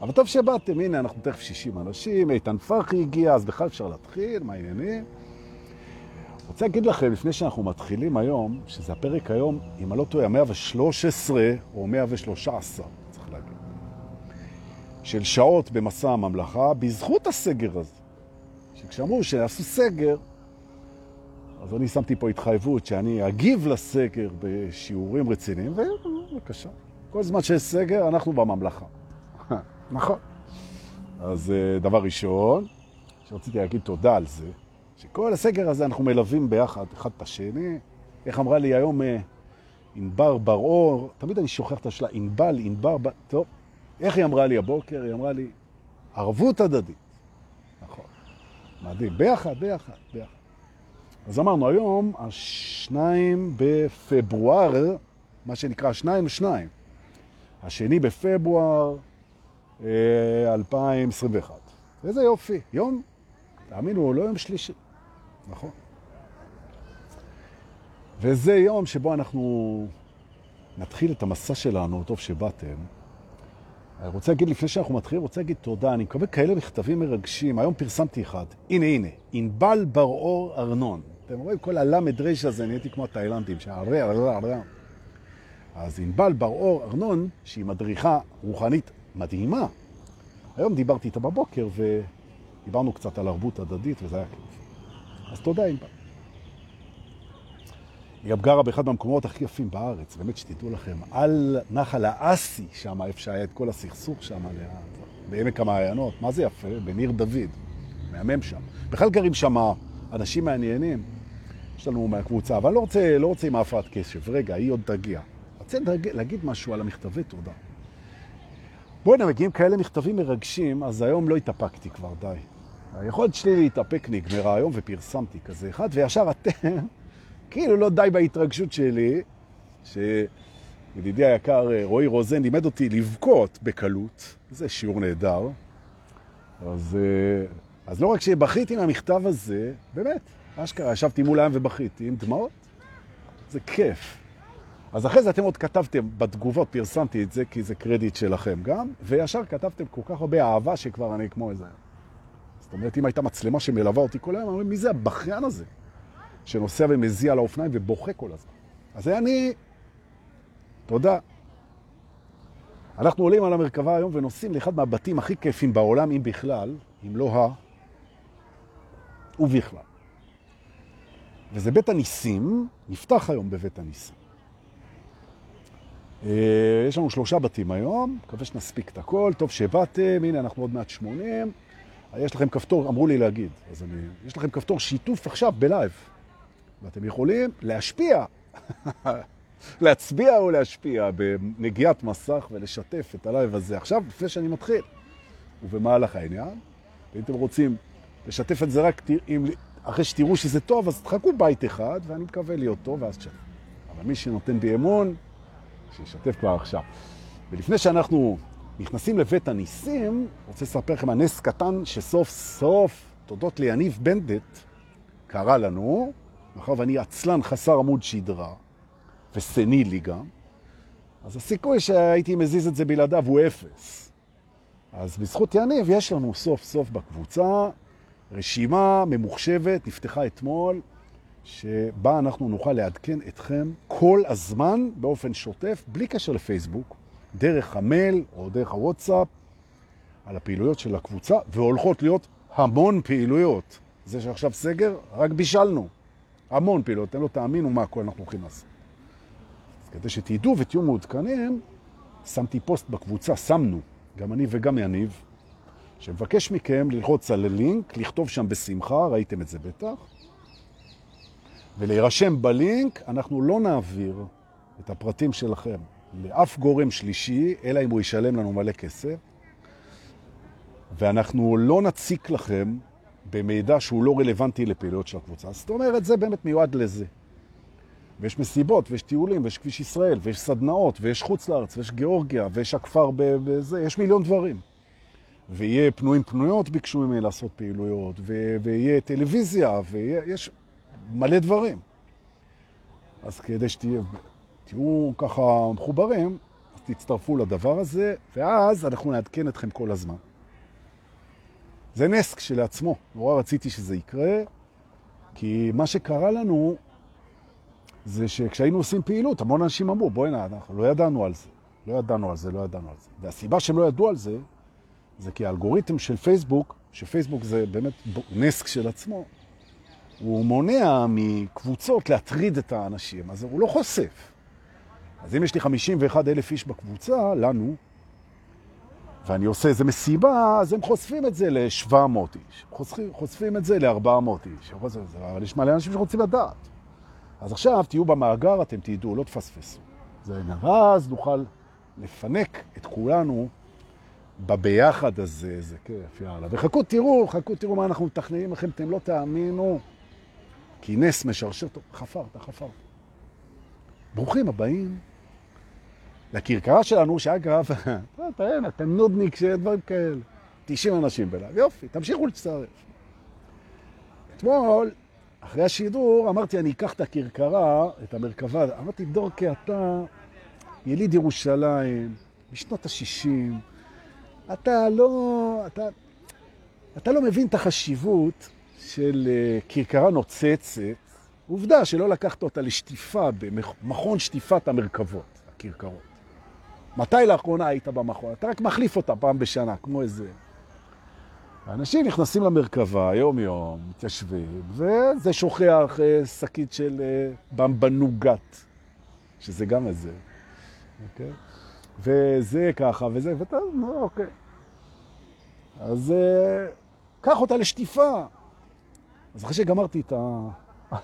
אבל טוב שבאתם, הנה, אנחנו תכף 60 אנשים, איתן פרחי הגיע, אז בכלל אפשר להתחיל, מה העניינים? רוצה להגיד לכם, לפני שאנחנו מתחילים היום, שזה הפרק היום, אם אני לא טועה, 113 או 113, צריך להגיד, של שעות במסע הממלכה, בזכות הסגר הזה. שכשאמרו שעשו סגר, אז אני שמתי פה התחייבות שאני אגיב לסגר בשיעורים רציניים, ובבקשה. כל זמן שיש סגר, אנחנו בממלכה. נכון. אז אה, דבר ראשון, שרציתי להגיד תודה על זה, שכל הסגר הזה אנחנו מלווים ביחד, אחד את השני. איך אמרה לי היום אה, ענבר בר-אור, תמיד אני שוכח את השאלה, ענבל, ענבר, בר... טוב, איך היא אמרה לי הבוקר? היא אמרה לי, ערבות הדדית. נכון. מדהים, ביחד, ביחד, ביחד. אז אמרנו, היום, השניים בפברואר, מה שנקרא שניים ושניים. השני בפברואר 2021. אה, איזה יופי, יום, תאמינו, לא יום שלישי, נכון. וזה יום שבו אנחנו נתחיל את המסע שלנו, טוב שבאתם. אני רוצה להגיד, לפני שאנחנו מתחילים, רוצה להגיד תודה. אני מקבל כאלה מכתבים מרגשים. היום פרסמתי אחד. הנה, הנה, ענבל בר-אור ארנון. אתם רואים כל הלמד רש הזה, נהייתי כמו התאילנדים, שהרבה, הרבה, הרבה. אז ענבל בר-אור ארנון, שהיא מדריכה רוחנית מדהימה, היום דיברתי איתה בבוקר ודיברנו קצת על ערבות הדדית וזה היה כיף. אז תודה ענבל. היא גם גרה באחד מהמקומות הכי יפים בארץ, באמת שתדעו לכם, על נחל האסי, שם איפה שהיה את כל הסכסוך שם, בעמק המעיינות, מה זה יפה? בניר דוד, מהמם שם. בכלל גרים שם אנשים מעניינים, יש לנו מהקבוצה, אבל לא רוצה, לא רוצה עם ההפרעת קשב, רגע, היא עוד תגיע. רוצה להגיד משהו על המכתבי תודה. בוא'נה, מגיעים כאלה מכתבים מרגשים, אז היום לא התאפקתי כבר, די. היכולת שלי להתאפק נגמרה היום ופרסמתי כזה אחד, וישר אתם, כאילו לא די בהתרגשות שלי, שידידי היקר אה, רועי רוזן לימד אותי לבכות בקלות, זה שיעור נהדר. אז, אה, אז לא רק שבכיתי מהמכתב הזה, באמת, אשכרה, ישבתי מול הים ובכיתי עם דמעות, זה כיף. אז אחרי זה אתם עוד כתבתם, בתגובות פרסמתי את זה, כי זה קרדיט שלכם גם, וישר כתבתם כל כך הרבה אהבה שכבר אני כמו איזה... זאת אומרת, אם הייתה מצלמה שמלווה אותי כל היום, אומרים, מי זה הבכיין הזה? שנוסע ומזיע על האופניים ובוכה כל הזמן. אז זה אני... תודה. אנחנו עולים על המרכבה היום ונוסעים לאחד מהבתים הכי כיפים בעולם, אם בכלל, אם לא ה... ובכלל. וזה בית הניסים, נפתח היום בבית הניסים. אה, יש לנו שלושה בתים היום, מקווה שנספיק את הכל, טוב שבאתם, הנה אנחנו עוד מעט 80. יש לכם כפתור, אמרו לי להגיד, אז אני, יש לכם כפתור שיתוף עכשיו בלייב, ואתם יכולים להשפיע, להצביע או להשפיע בנגיעת מסך ולשתף את הלייב הזה עכשיו, לפני שאני מתחיל. ובמהלך העניין, ואם אתם רוצים לשתף את זה רק אם, אחרי שתראו שזה טוב, אז תחכו ביט אחד, ואני מקווה להיות טוב, ואז תשתף. אבל מי שנותן בי אמון, שישתף כבר עכשיו. ולפני שאנחנו נכנסים לבית הניסים, רוצה לספר לכם על נס קטן שסוף סוף, תודות ליניב בנדט, קרה לנו, מאחר ואני עצלן חסר עמוד שדרה, וסנילי גם, אז הסיכוי שהייתי מזיז את זה בלעדיו הוא אפס. אז בזכות יניב יש לנו סוף סוף בקבוצה רשימה ממוחשבת, נפתחה אתמול, שבה אנחנו נוכל לעדכן אתכם כל הזמן באופן שוטף, בלי קשר לפייסבוק, דרך המייל או דרך הוואטסאפ, על הפעילויות של הקבוצה, והולכות להיות המון פעילויות. זה שעכשיו סגר, רק בישלנו. המון פעילויות, אתם לא תאמינו מה הכל אנחנו הולכים לעשות. אז כדי שתדעו ותהיו מעודכנים, שמתי פוסט בקבוצה, שמנו, גם אני וגם יניב, שמבקש מכם ללחוץ על הלינק, לכתוב שם בשמחה, ראיתם את זה בטח, ולהירשם בלינק, אנחנו לא נעביר את הפרטים שלכם לאף גורם שלישי, אלא אם הוא ישלם לנו מלא כסף, ואנחנו לא נציק לכם במידע שהוא לא רלוונטי לפעילויות של הקבוצה. זאת אומרת, זה באמת מיועד לזה. ויש מסיבות, ויש טיולים, ויש כביש ישראל, ויש סדנאות, ויש חוץ לארץ, ויש גיאורגיה, ויש הכפר בזה, יש מיליון דברים. ויהיה פנויים פנויות ביקשו ממני לעשות פעילויות, ויהיה טלוויזיה, ויש מלא דברים. אז כדי שתהיו ככה מחוברים, אז תצטרפו לדבר הזה, ואז אנחנו נעדכן אתכם כל הזמן. זה נס כשלעצמו, נורא רציתי שזה יקרה, כי מה שקרה לנו זה שכשהיינו עושים פעילות, המון אנשים אמרו, בואי נע, אנחנו לא ידענו על זה, לא ידענו על זה, לא ידענו על זה. והסיבה שהם לא ידעו על זה, זה כי האלגוריתם של פייסבוק, שפייסבוק זה באמת נס כשלעצמו, הוא מונע מקבוצות להטריד את האנשים, אז הוא לא חושף. אז אם יש לי 51 אלף איש בקבוצה, לנו, ואני עושה איזה מסיבה, אז הם חושפים את זה ל-700 איש, חושפים, חושפים את זה ל-400 איש, אבל יש מלא אנשים שרוצים לדעת. אז עכשיו תהיו במאגר, אתם תדעו, לא תפספסו. זה. ואז נוכל לפנק את כולנו בביחד הזה, זה כיף, יאללה. וחכו, תראו, חכו, תראו מה אנחנו מתכננים לכם, אתם לא תאמינו. כי נס משרשר טוב, חפרת, חפרת. ברוכים הבאים לכרכרה שלנו, שאגב, אתם נודניק דברים כאלה. 90 אנשים בלעב, יופי, תמשיכו להצטרף. אתמול, אחרי השידור, אמרתי, אני אקח את הכרכרה, את המרכבה, אמרתי, דורקי, אתה יליד ירושלים, בשנות ה-60, אתה לא, אתה, אתה לא מבין את החשיבות של אה, כרכרה נוצצת. עובדה שלא לקחת אותה לשטיפה במכון שטיפת המרכבות, הכרכרות. מתי לאחרונה היית במכון? אתה רק מחליף אותה פעם בשנה, כמו איזה... האנשים נכנסים למרכבה יום-יום, מתיישבים, וזה שוכח אה, שקית של אה, במבנוגת, שזה גם איזה, אוקיי? וזה ככה, וזה, ואתה, אוקיי. אז קח אותה לשטיפה. אז אחרי שגמרתי את ה...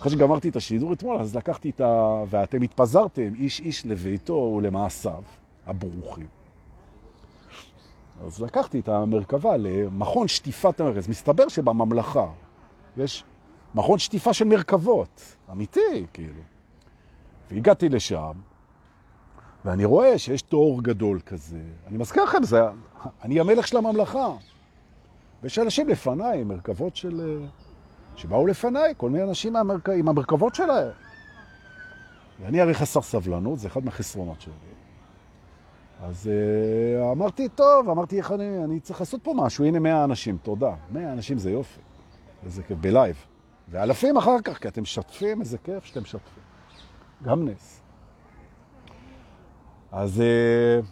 אחרי שגמרתי את השידור אתמול, אז לקחתי את ה... ואתם התפזרתם איש איש לביתו ולמעשיו הברוכים. אז לקחתי את המרכבה למכון שטיפת המרכז. מסתבר שבממלכה יש מכון שטיפה של מרכבות, אמיתי, כאילו. והגעתי לשם, ואני רואה שיש תור גדול כזה. אני מזכיר לכם, זה, אני המלך של הממלכה. ויש אנשים לפניי, מרכבות של... שבאו לפניי, כל מיני אנשים מהמרכ... עם המרכבות שלהם. ואני הרי חסר סבלנות, זה אחד מהחסרונות שלי. אז uh, אמרתי, טוב, אמרתי, איך אני, אני צריך לעשות פה משהו, הנה 100 אנשים, תודה. 100 אנשים זה יופי, וזה כיף, בלייב. ואלפים אחר כך, כי אתם משתפים, איזה כיף שאתם משתפים. גם נס. אז uh,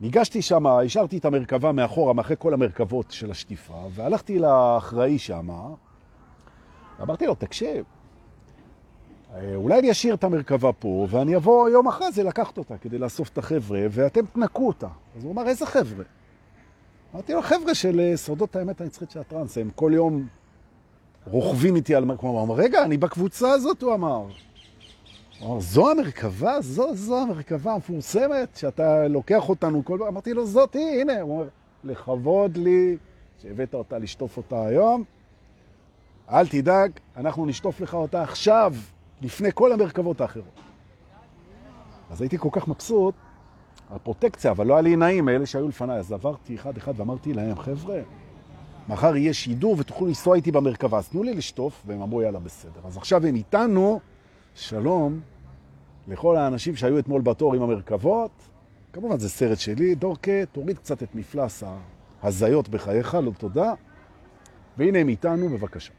ניגשתי שם, השארתי את המרכבה מאחורה, מאחרי כל המרכבות של השטיפה, והלכתי לאחראי שם, ואמרתי לו, תקשיב, אה, אולי אני אשאיר את המרכבה פה, ואני אבוא יום אחרי זה לקחת אותה כדי לאסוף את החבר'ה, ואתם תנקו אותה. אז הוא אמר, איזה חבר'ה? אמרתי לו, חבר'ה של אה, שורדות האמת הנצחית של הטרנס, הם כל יום רוכבים איתי על מרכבה. הוא אמר, רגע, אני בקבוצה הזאת, הוא אמר. אמר, זו המרכבה? זו, זו המרכבה המפורסמת, שאתה לוקח אותנו כל פעם? אמרתי לו, זאת היא, הנה. הוא אומר, לכבוד לי שהבאת אותה לשטוף אותה היום. אל תדאג, אנחנו נשטוף לך אותה עכשיו. לפני כל המרכבות האחרות. אז הייתי כל כך מבסוט, הפרוטקציה, אבל לא היה לי נעים מאלה שהיו לפניי, אז עברתי אחד-אחד ואמרתי להם, חבר'ה, מחר יהיה שידור ותוכלו לנסוע איתי במרכבה, אז תנו לי לשטוף, והם אמרו, יאללה, בסדר. אז עכשיו הם איתנו, שלום לכל האנשים שהיו אתמול בתור עם המרכבות, כמובן זה סרט שלי, דורקה, תוריד קצת את מפלס ההזיות בחייך, לא תודה, והנה הם איתנו, בבקשה.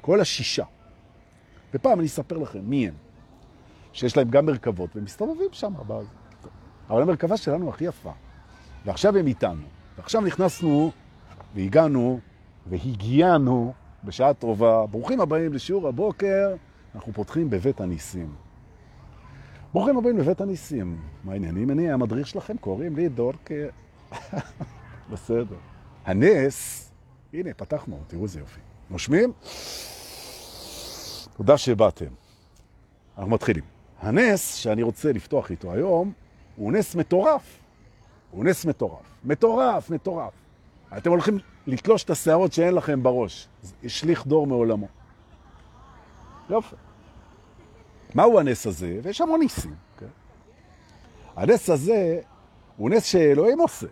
כל השישה. ופעם אני אספר לכם מי הם, שיש להם גם מרכבות, והם מסתובבים שם. אבל המרכבה שלנו הכי יפה. ועכשיו הם איתנו. ועכשיו נכנסנו והגענו והגיענו בשעה טובה. ברוכים הבאים לשיעור הבוקר. אנחנו פותחים בבית הניסים. ברוכים הבאים לבית הניסים. מה העניינים? אני המדריך שלכם, קוראים לי דורק... בסדר. הנס, הנה, פתחנו, תראו איזה יופי. נושמים? תודה שבאתם. אנחנו מתחילים. הנס שאני רוצה לפתוח איתו היום הוא נס מטורף. הוא נס מטורף. מטורף, מטורף. אתם הולכים לתלוש את השערות שאין לכם בראש. השליך דור מעולמו. יופי. מהו הנס הזה? ויש המון ניסים. כן? הנס הזה הוא נס שאלוהים עושה.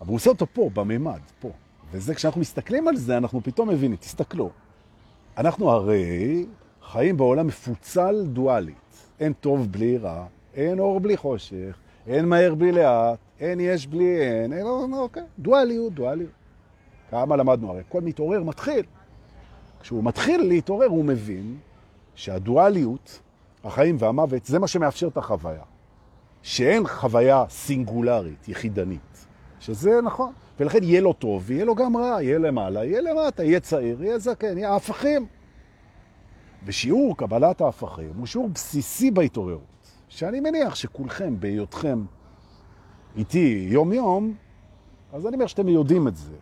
אבל הוא עושה אותו פה, בממד, פה. וזה, כשאנחנו מסתכלים על זה, אנחנו פתאום מבינים. תסתכלו. אנחנו הרי חיים בעולם מפוצל דואלית. אין טוב בלי רע, אין אור בלי חושך, אין מהר בלי לאט, אין יש בלי אין, אין, אוקיי, דואליות, דואליות. כמה למדנו? הרי כל מתעורר מתחיל. כשהוא מתחיל להתעורר הוא מבין שהדואליות, החיים והמוות, זה מה שמאפשר את החוויה. שאין חוויה סינגולרית, יחידנית. שזה נכון. ולכן יהיה לו טוב, יהיה לו גם רע, יהיה למעלה, יהיה למטה, יהיה צעיר, יהיה זקן, יהיה הפכים. ושיעור קבלת ההפכים הוא שיעור בסיסי בהתעוררות, שאני מניח שכולכם, בהיותכם איתי יום-יום, אז אני אומר שאתם יודעים את זה,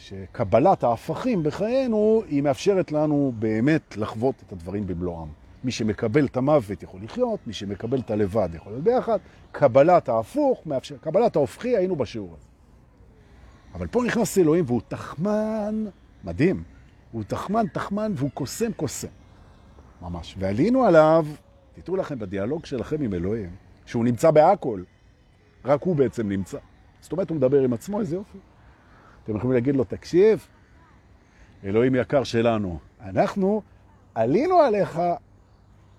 שקבלת ההפכים בחיינו היא מאפשרת לנו באמת לחוות את הדברים במלואם. מי שמקבל את המוות יכול לחיות, מי שמקבל את הלבד יכול להיות ביחד. קבלת ההפוך, מאפשר, קבלת ההופכי, היינו בשיעור הזה. אבל פה נכנס אלוהים והוא תחמן מדהים. הוא תחמן, תחמן והוא קוסם, קוסם. ממש. ועלינו עליו, תתארו לכם בדיאלוג שלכם עם אלוהים, שהוא נמצא בהכל, רק הוא בעצם נמצא. זאת אומרת, הוא מדבר עם עצמו, איזה יופי. אתם יכולים להגיד לו, תקשיב, אלוהים יקר שלנו, אנחנו עלינו עליך,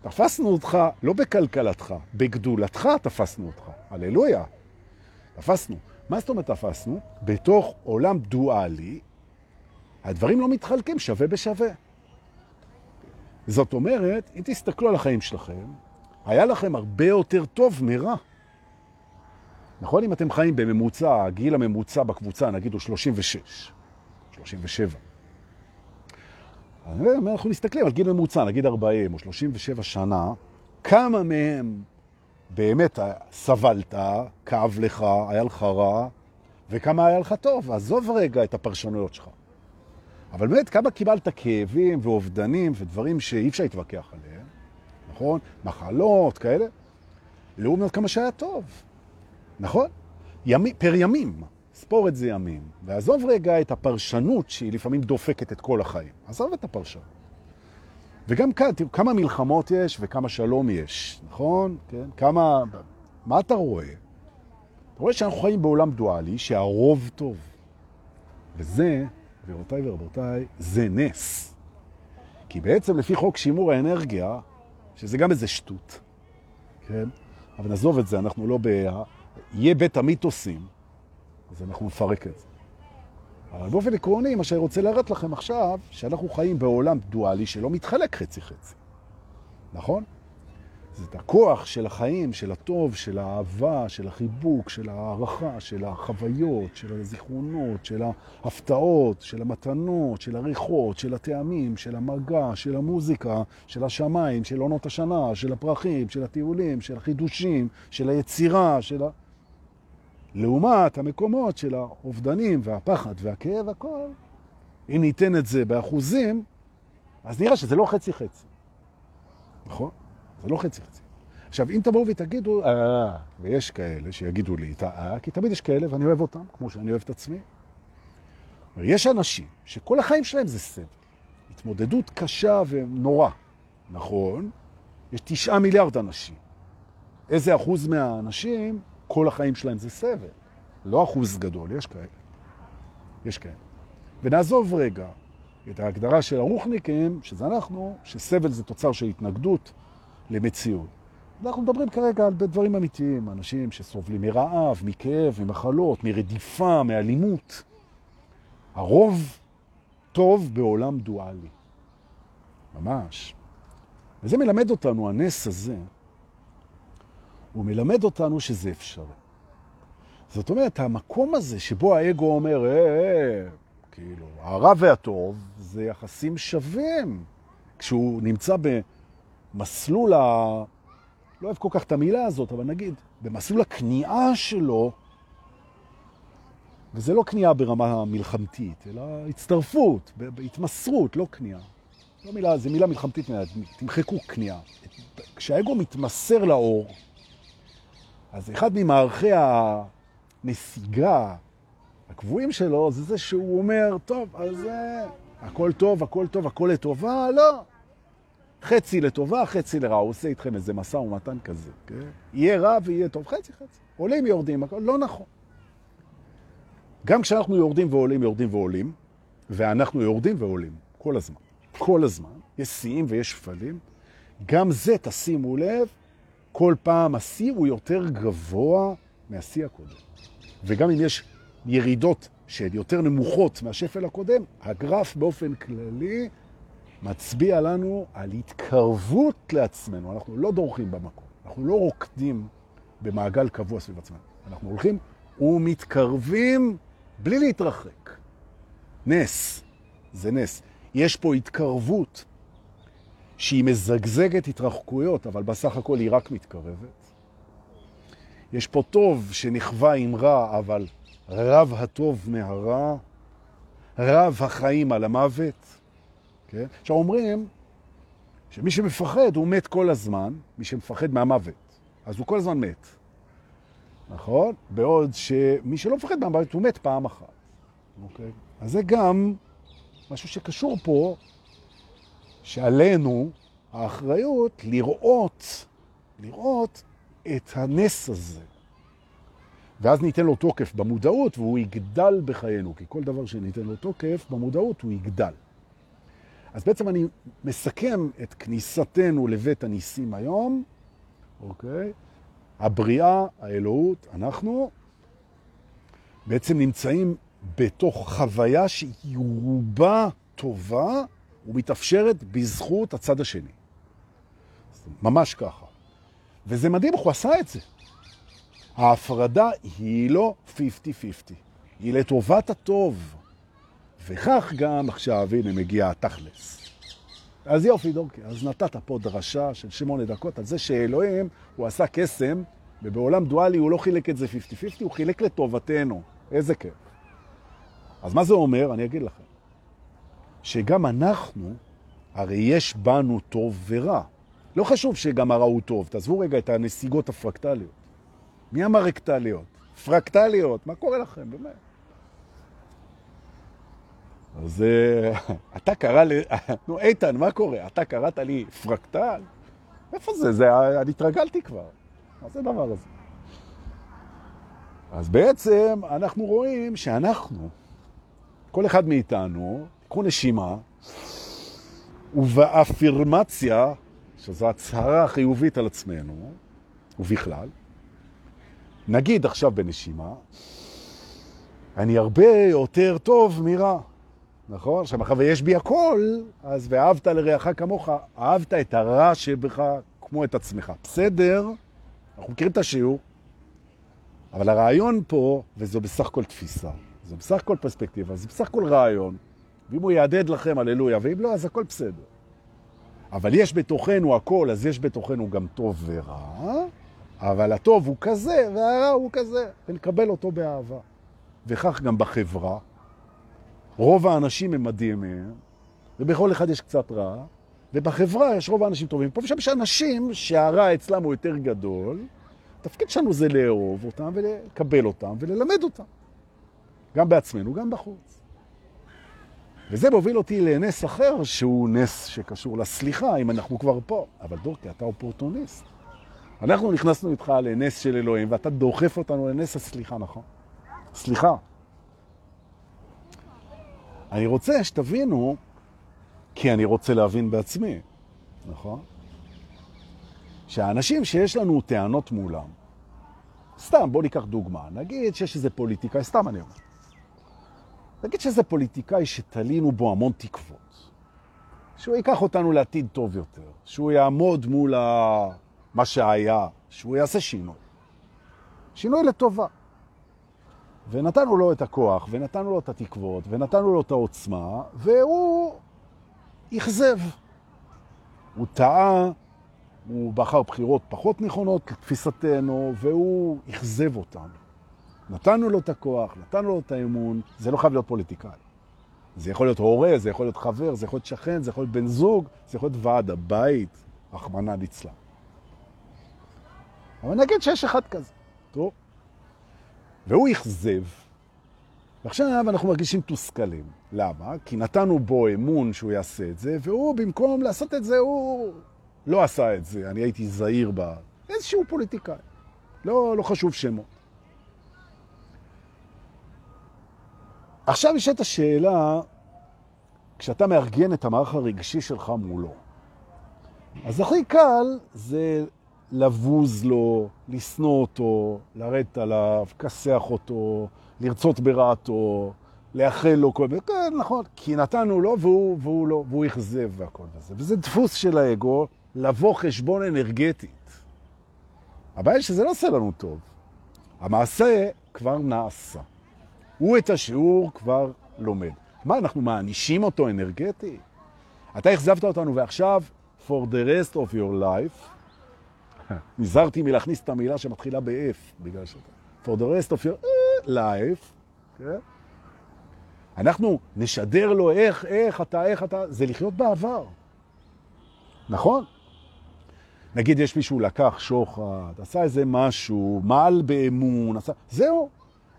תפסנו אותך, לא בקלקלתך, בגדולתך תפסנו אותך. הללויה. תפסנו. מה זאת אומרת תפסנו? בתוך עולם דואלי, הדברים לא מתחלקים שווה בשווה. זאת אומרת, אם תסתכלו על החיים שלכם, היה לכם הרבה יותר טוב מרע. נכון? אם אתם חיים בממוצע, הגיל הממוצע בקבוצה, נגיד הוא 36, 37. אנחנו מסתכלים על גיל ממוצע, נגיד 40 או 37 שנה, כמה מהם באמת סבלת, כאב לך, היה לך רע, וכמה היה לך טוב. עזוב רגע את הפרשנויות שלך. אבל באמת, כמה קיבלת כאבים ואובדנים ודברים שאי אפשר להתווכח עליהם, נכון? מחלות, כאלה, לעומת כמה שהיה טוב, נכון? ימי, פר ימים, ספור את זה ימים, ועזוב רגע את הפרשנות שהיא לפעמים דופקת את כל החיים. עזוב את הפרשנות. וגם כאן, תראו, כמה מלחמות יש וכמה שלום יש, נכון? כן? כמה... מה אתה רואה? אתה רואה שאנחנו חיים בעולם דואלי שהרוב טוב. וזה גבירותיי ורבותיי, זה נס. כי בעצם לפי חוק שימור האנרגיה, שזה גם איזה שטות, כן? אבל נעזוב את זה, אנחנו לא ב... יהיה בית המיתוסים, אז אנחנו נפרק את זה. אבל באופן עקרוני, מה שאני רוצה להראות לכם עכשיו, שאנחנו חיים בעולם דואלי שלא מתחלק חצי-חצי, נכון? זה את הכוח של החיים, של הטוב, של האהבה, של החיבוק, של הערכה, של החוויות, של הזיכרונות, של ההפתעות, של המתנות, של הריחות, של הטעמים, של המגע, של המוזיקה, של השמיים, של עונות השנה, של הפרחים, של הטיולים, של החידושים, של היצירה, של ה... לעומת המקומות של האובדנים והפחד והכאב, הכל, אם ניתן את זה באחוזים, אז נראה שזה לא חצי-חצי. נכון? זה לא חצי חצי. עכשיו, אם תבואו ותגידו, אה, ויש כאלה שיגידו לי את האה, כי תמיד יש כאלה ואני אוהב אותם, כמו שאני אוהב את עצמי. יש אנשים שכל החיים שלהם זה סבל. התמודדות קשה ונורא. נכון, יש תשעה מיליארד אנשים. איזה אחוז מהאנשים, כל החיים שלהם זה סבל. לא אחוז גדול, יש כאלה. יש כאלה. ונעזוב רגע את ההגדרה של הרוחניקים, שזה אנחנו, שסבל זה תוצר של התנגדות, למציאות. אנחנו מדברים כרגע על דברים אמיתיים, אנשים שסובלים מרעב, מכאב, ממחלות, מרדיפה, מאלימות. הרוב טוב בעולם דואלי. ממש. וזה מלמד אותנו, הנס הזה, הוא מלמד אותנו שזה אפשרי. זאת אומרת, המקום הזה שבו האגו אומר, אה, אה, כאילו, הרע והטוב זה יחסים שווים. כשהוא נמצא ב... מסלול ה... לא אוהב כל כך את המילה הזאת, אבל נגיד, במסלול הכניעה שלו, וזה לא כניעה ברמה מלחמתית, אלא הצטרפות, בהתמסרות, לא כניעה. לא מילה, זה מילה מלחמתית, תמחקו כניעה. כשהאגו מתמסר לאור, אז אחד ממערכי הנסיגה הקבועים שלו, זה זה שהוא אומר, טוב, אז הכל טוב, הכל טוב, הכל לטובה, לא. חצי לטובה, חצי לרע. הוא עושה איתכם איזה מסע ומתן כזה. כן? יהיה רע ויהיה טוב, חצי חצי. עולים יורדים, הכל לא נכון. גם כשאנחנו יורדים ועולים, יורדים ועולים, ואנחנו יורדים ועולים, כל הזמן. כל הזמן. יש שיאים ויש שפלים. גם זה, תשימו לב, כל פעם השיא הוא יותר גבוה מהשיא הקודם. וגם אם יש ירידות שהן יותר נמוכות מהשפל הקודם, הגרף באופן כללי מצביע לנו על התקרבות לעצמנו. אנחנו לא דורכים במקום, אנחנו לא רוקדים במעגל קבוע סביב עצמנו. אנחנו הולכים ומתקרבים בלי להתרחק. נס, זה נס. יש פה התקרבות שהיא מזגזגת התרחקויות, אבל בסך הכל היא רק מתקרבת. יש פה טוב שנכווה עם רע, אבל רב הטוב מהרע, רב החיים על המוות. כן? עכשיו אומרים שמי שמפחד הוא מת כל הזמן, מי שמפחד מהמוות, אז הוא כל הזמן מת. נכון? בעוד שמי שלא מפחד מהמוות הוא מת פעם אחת. אוקיי? אז זה גם משהו שקשור פה, שעלינו האחריות לראות, לראות את הנס הזה. ואז ניתן לו תוקף במודעות והוא יגדל בחיינו, כי כל דבר שניתן לו תוקף במודעות הוא יגדל. אז בעצם אני מסכם את כניסתנו לבית הניסים היום, אוקיי? הבריאה, האלוהות, אנחנו בעצם נמצאים בתוך חוויה שהיא רובה טובה ומתאפשרת בזכות הצד השני. ממש ככה. וזה מדהים, הוא עשה את זה. ההפרדה היא לא 50-50, היא לטובת הטוב. וכך גם עכשיו, הנה מגיע התכלס. אז יופי, דורקי, אז נתת פה דרשה של שמונה דקות על זה שאלוהים, הוא עשה קסם, ובעולם דואלי הוא לא חילק את זה 50-50, הוא חילק לטובתנו. איזה כיף. אז מה זה אומר? אני אגיד לכם. שגם אנחנו, הרי יש בנו טוב ורע. לא חשוב שגם הרע הוא טוב, תעזבו רגע את הנסיגות הפרקטליות. מי אמר רקטליות? פרקטליות, מה קורה לכם, באמת? אז אתה קרא לי, נו איתן, מה קורה? אתה קראת לי פרקטל? איפה זה? זה, אני התרגלתי כבר. מה זה דבר הזה? אז בעצם אנחנו רואים שאנחנו, כל אחד מאיתנו, קחו נשימה, ובאפירמציה, שזו הצהרה חיובית על עצמנו, ובכלל, נגיד עכשיו בנשימה, אני הרבה יותר טוב מרע. נכון? עכשיו, מאחר ויש בי הכל, אז ואהבת לרעך כמוך, אהבת את הרע שבך כמו את עצמך. בסדר, אנחנו מכירים את השיעור, אבל הרעיון פה, וזו בסך הכל תפיסה, זו בסך הכל פרספקטיבה, זה בסך הכל רעיון, ואם הוא יעדד לכם, הללויה, ואם לא, אז הכל בסדר. אבל יש בתוכנו הכל, אז יש בתוכנו גם טוב ורע, אבל הטוב הוא כזה והרע הוא כזה, ונקבל אותו באהבה. וכך גם בחברה, רוב האנשים הם מדהימים, ובכל אחד יש קצת רע, ובחברה יש רוב האנשים טובים. פה ושם יש אנשים שהרע אצלם הוא יותר גדול, התפקיד שלנו זה לאהוב אותם ולקבל אותם וללמד אותם. גם בעצמנו, גם בחוץ. וזה מוביל אותי לנס אחר, שהוא נס שקשור לסליחה, אם אנחנו כבר פה. אבל דורקי, אתה אופורטוניסט. אנחנו נכנסנו איתך לנס של אלוהים, ואתה דוחף אותנו לנס הסליחה, נכון? סליחה. אני רוצה שתבינו, כי אני רוצה להבין בעצמי, נכון? שהאנשים שיש לנו טענות מולם, סתם, בוא ניקח דוגמה, נגיד שיש איזה פוליטיקאי, סתם אני אומר, נגיד שזה פוליטיקאי שתלינו בו המון תקוות, שהוא ייקח אותנו לעתיד טוב יותר, שהוא יעמוד מול ה... מה שהיה, שהוא יעשה שינוי. שינוי לטובה. ונתנו לו את הכוח, ונתנו לו את התקוות, ונתנו לו את העוצמה, והוא יחזב. הוא טעה, הוא בחר בחירות פחות נכונות לתפיסתנו, והוא יחזב אותנו. נתנו לו את הכוח, נתנו לו את האמון, זה לא חייב להיות פוליטיקאי. זה יכול להיות הורה, זה יכול להיות חבר, זה יכול להיות שכן, זה יכול להיות בן זוג, זה יכול להיות ועד הבית, רחמנא ליצלן. אבל נגיד שיש אחד כזה, טוב? והוא יחזב, ועכשיו אנחנו מרגישים תוסכלים. למה? כי נתנו בו אמון שהוא יעשה את זה, והוא במקום לעשות את זה, הוא לא עשה את זה. אני הייתי זהיר בה. איזשהו פוליטיקאי. לא, לא חשוב שמות. עכשיו יש את השאלה, כשאתה מארגן את המערך הרגשי שלך מולו, אז הכי קל זה לבוז לו, לשנוא אותו, לרדת עליו, כסח אותו, לרצות ברעתו, לאחל לו כל מיני, כן, נכון, כי נתנו לו והוא, והוא לא, והוא יחזב והכל וזה. וזה דפוס של האגו, לבוא חשבון אנרגטית. הבעיה שזה לא עושה לנו טוב. המעשה כבר נעשה. הוא את השיעור כבר לומד. מה, אנחנו מענישים אותו אנרגטי? אתה החזבת אותנו ועכשיו, for the rest of your life, נזהרתי מלהכניס את המילה שמתחילה ב-F, בגלל שאתה... for the rest of your life, כן? אנחנו נשדר לו איך, איך אתה, איך אתה, זה לחיות בעבר. נכון? נגיד יש מישהו לקח שוחד, עשה איזה משהו, מעל באמון, עשה... זהו,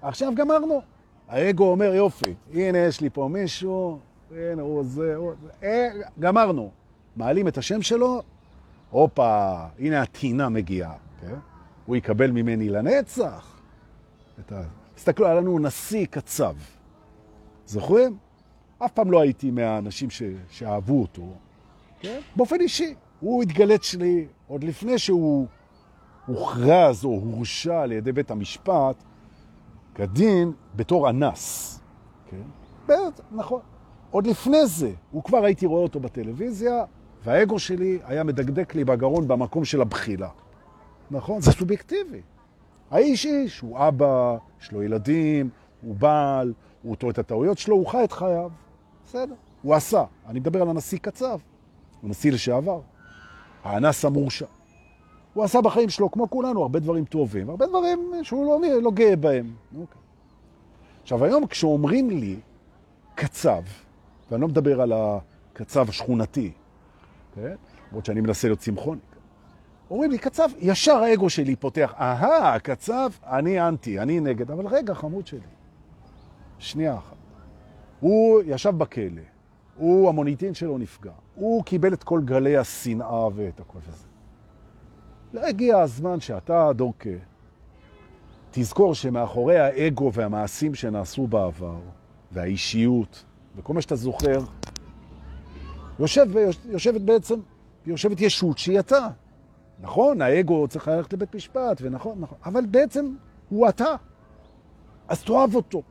עכשיו גמרנו. האגו אומר, יופי, הנה יש לי פה מישהו, הנה הוא זה, הוא זה, אה, גמרנו. מעלים את השם שלו, הופה, הנה התינה מגיעה. כן? הוא יקבל ממני לנצח. את ה... תסתכלו, היה לנו נשיא קצב. זוכרים? אף פעם לא הייתי מהאנשים ש... שאהבו אותו. כן? באופן אישי. הוא התגלת שלי עוד לפני שהוא הוכרז או הורשע על ידי בית המשפט כדין בתור אנס. כן? בית, נכון. עוד לפני זה, הוא כבר הייתי רואה אותו בטלוויזיה, והאגו שלי היה מדקדק לי בגרון במקום של הבחילה. נכון? זה סובייקטיבי. האיש איש, הוא אבא, יש לו ילדים, הוא בעל, הוא טועה את הטעויות שלו, הוא חי את חייו. בסדר, הוא עשה. אני מדבר על הנשיא קצב, הוא נשיא לשעבר. האנס המורשע. הוא עשה בחיים שלו, כמו כולנו, הרבה דברים טובים, הרבה דברים שהוא לא, לא גאה בהם. אוקיי. עכשיו, היום כשאומרים לי קצב, ואני לא מדבר על הקצב השכונתי, כן? למרות שאני מנסה להיות צמחוני, אומרים לי, קצב, ישר האגו שלי פותח, אהה, קצב, אני אנטי, אני נגד, אבל רגע, חמוד שלי, שנייה אחת. הוא ישב בכלא, הוא, המוניטין שלו נפגע. הוא קיבל את כל גלי השנאה ואת הכל הזה. לא הגיע הזמן שאתה, דורקה, תזכור שמאחורי האגו והמעשים שנעשו בעבר, והאישיות, וכל מה שאתה זוכר, יושב, יושבת בעצם, יושבת ישות שהיא אתה. נכון, האגו צריך ללכת לבית משפט, ונכון, נכון, אבל בעצם הוא אתה. אז תאהב אותו.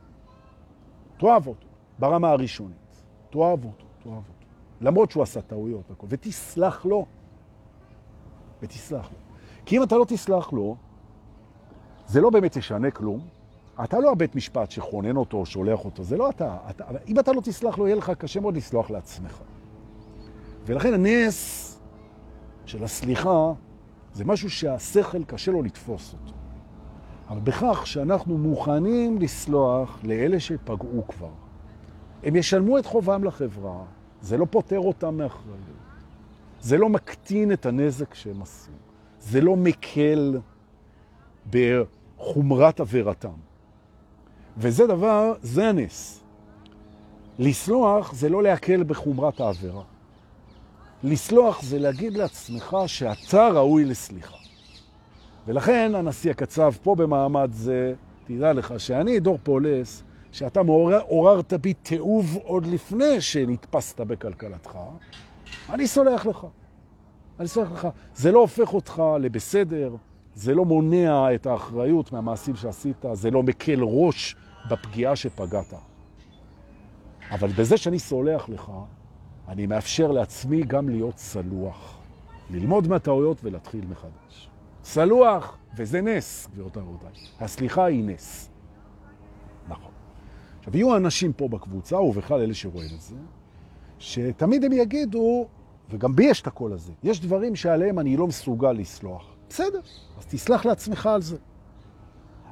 תאהב אותו, ברמה הראשונית. תאהב אותו, תאהב אותו. למרות שהוא עשה טעויות ותסלח לו. ותסלח לו. כי אם אתה לא תסלח לו, זה לא באמת ישנה כלום. אתה לא הבית משפט שכונן אותו או שולח אותו, זה לא אתה. אתה אם אתה לא תסלח לו, יהיה לך קשה מאוד לסלוח לעצמך. ולכן הנס של הסליחה זה משהו שהשכל קשה לו לתפוס אותו. אבל בכך שאנחנו מוכנים לסלוח לאלה שפגעו כבר, הם ישלמו את חובם לחברה, זה לא פותר אותם מאחריות. זה לא מקטין את הנזק שהם עשו. זה לא מקל בחומרת עבירתם. וזה דבר, זה הנס. לסלוח זה לא להקל בחומרת העבירה. לסלוח זה להגיד לעצמך שאתה ראוי לסליחה. ולכן הנשיא הקצב פה במעמד זה, תדע לך שאני, דור פולס, שאתה עוררת בי תיעוב עוד לפני שנתפסת בכלכלתך, אני סולח לך. אני סולח לך. זה לא הופך אותך לבסדר, זה לא מונע את האחריות מהמעשים שעשית, זה לא מקל ראש בפגיעה שפגעת. אבל בזה שאני סולח לך, אני מאפשר לעצמי גם להיות סלוח. ללמוד מהטעויות ולהתחיל מחדש. סלוח, וזה נס, גבירותיי ורבותיי. הסליחה היא נס. עכשיו, יהיו אנשים פה בקבוצה, ובכלל אלה שרואים את זה, שתמיד הם יגידו, וגם בי יש את הקול הזה, יש דברים שעליהם אני לא מסוגל לסלוח. בסדר, אז תסלח לעצמך על זה.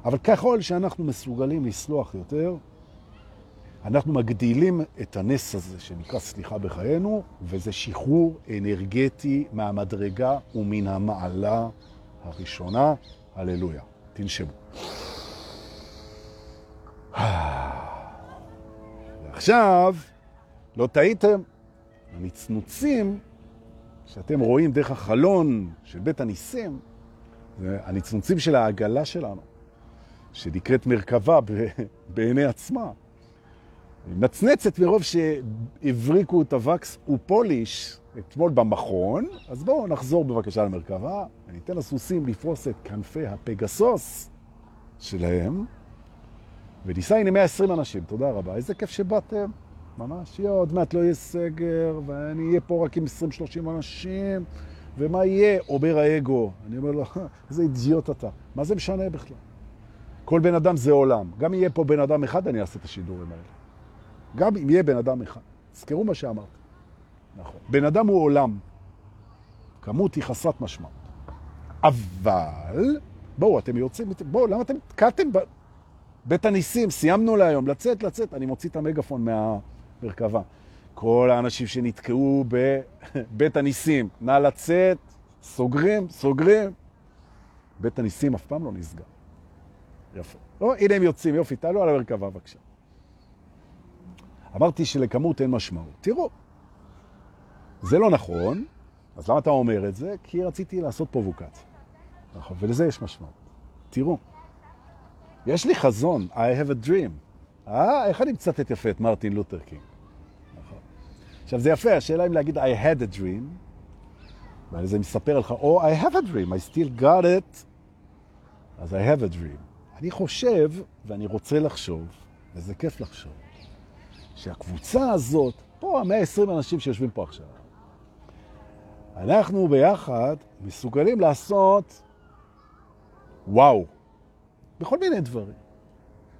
אבל ככל שאנחנו מסוגלים לסלוח יותר, אנחנו מגדילים את הנס הזה שנקרא סליחה בחיינו, וזה שחרור אנרגטי מהמדרגה ומן המעלה הראשונה. הללויה. תנשמו. עכשיו, לא טעיתם, הנצנוצים שאתם רואים דרך החלון של בית הניסים, זה הנצנוצים של העגלה שלנו, שנקראת מרכבה בעיני עצמה. נצנצת מרוב שהבריקו את הווקס ופוליש, אתמול במכון, אז בואו נחזור בבקשה למרכבה, וניתן לסוסים לפרוס את כנפי הפגסוס שלהם, וניסע הנה 120 אנשים, תודה רבה, איזה כיף שבאתם, ממש, יהיה עוד מעט לא יהיה סגר, ואני אהיה פה רק עם 20-30 אנשים, ומה יהיה? אומר האגו. אני אומר לו, איזה אידיוט אתה, מה זה משנה בכלל? כל בן אדם זה עולם, גם יהיה פה בן אדם אחד, אני אעשה את השידורים האלה. גם אם יהיה בן אדם אחד. תזכרו מה שאמרתי. נכון. בן אדם הוא עולם. כמות היא חסרת משמעות. אבל, בואו, אתם יוצאים, בואו, למה אתם תקעתם בבית הניסים? סיימנו להיום, לצאת, לצאת. אני מוציא את המגפון מהמרכבה. כל האנשים שנתקעו בבית הניסים, נא לצאת, סוגרים, סוגרים. בית הניסים אף פעם לא נסגר. יפה. לא, הנה הם יוצאים, יופי, תעלו על המרכבה בבקשה. אמרתי שלכמות אין משמעות. תראו, זה לא נכון, אז למה אתה אומר את זה? כי רציתי לעשות פרובוקציה. נכון, ולזה יש משמעות. תראו, יש לי חזון, I have a dream. אה, איך אני מצטט יפה את מרטין לותר קינג? נכון. עכשיו, זה יפה, השאלה אם להגיד I had a dream, ועל זה מספר לך, או I have a dream, I still got it, אז I have a dream. אני חושב, ואני רוצה לחשוב, וזה כיף לחשוב, שהקבוצה הזאת, פה המאה עשרים אנשים שיושבים פה עכשיו, אנחנו ביחד מסוגלים לעשות וואו, בכל מיני דברים.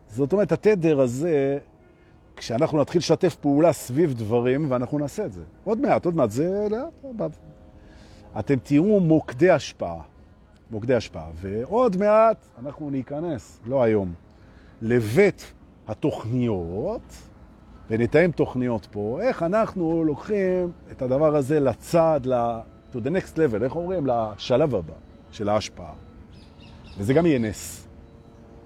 זאת אומרת, התדר הזה, כשאנחנו נתחיל לשתף פעולה סביב דברים, ואנחנו נעשה את זה. עוד מעט, עוד מעט, זה אתם תראו מוקדי השפעה. מוקדי השפעה. ועוד מעט אנחנו ניכנס, לא היום, לבית התוכניות, ונתאם תוכניות פה, איך אנחנו לוקחים את הדבר הזה לצד, ל... to the next level, איך אומרים? לשלב הבא של ההשפעה. וזה גם יהיה נס.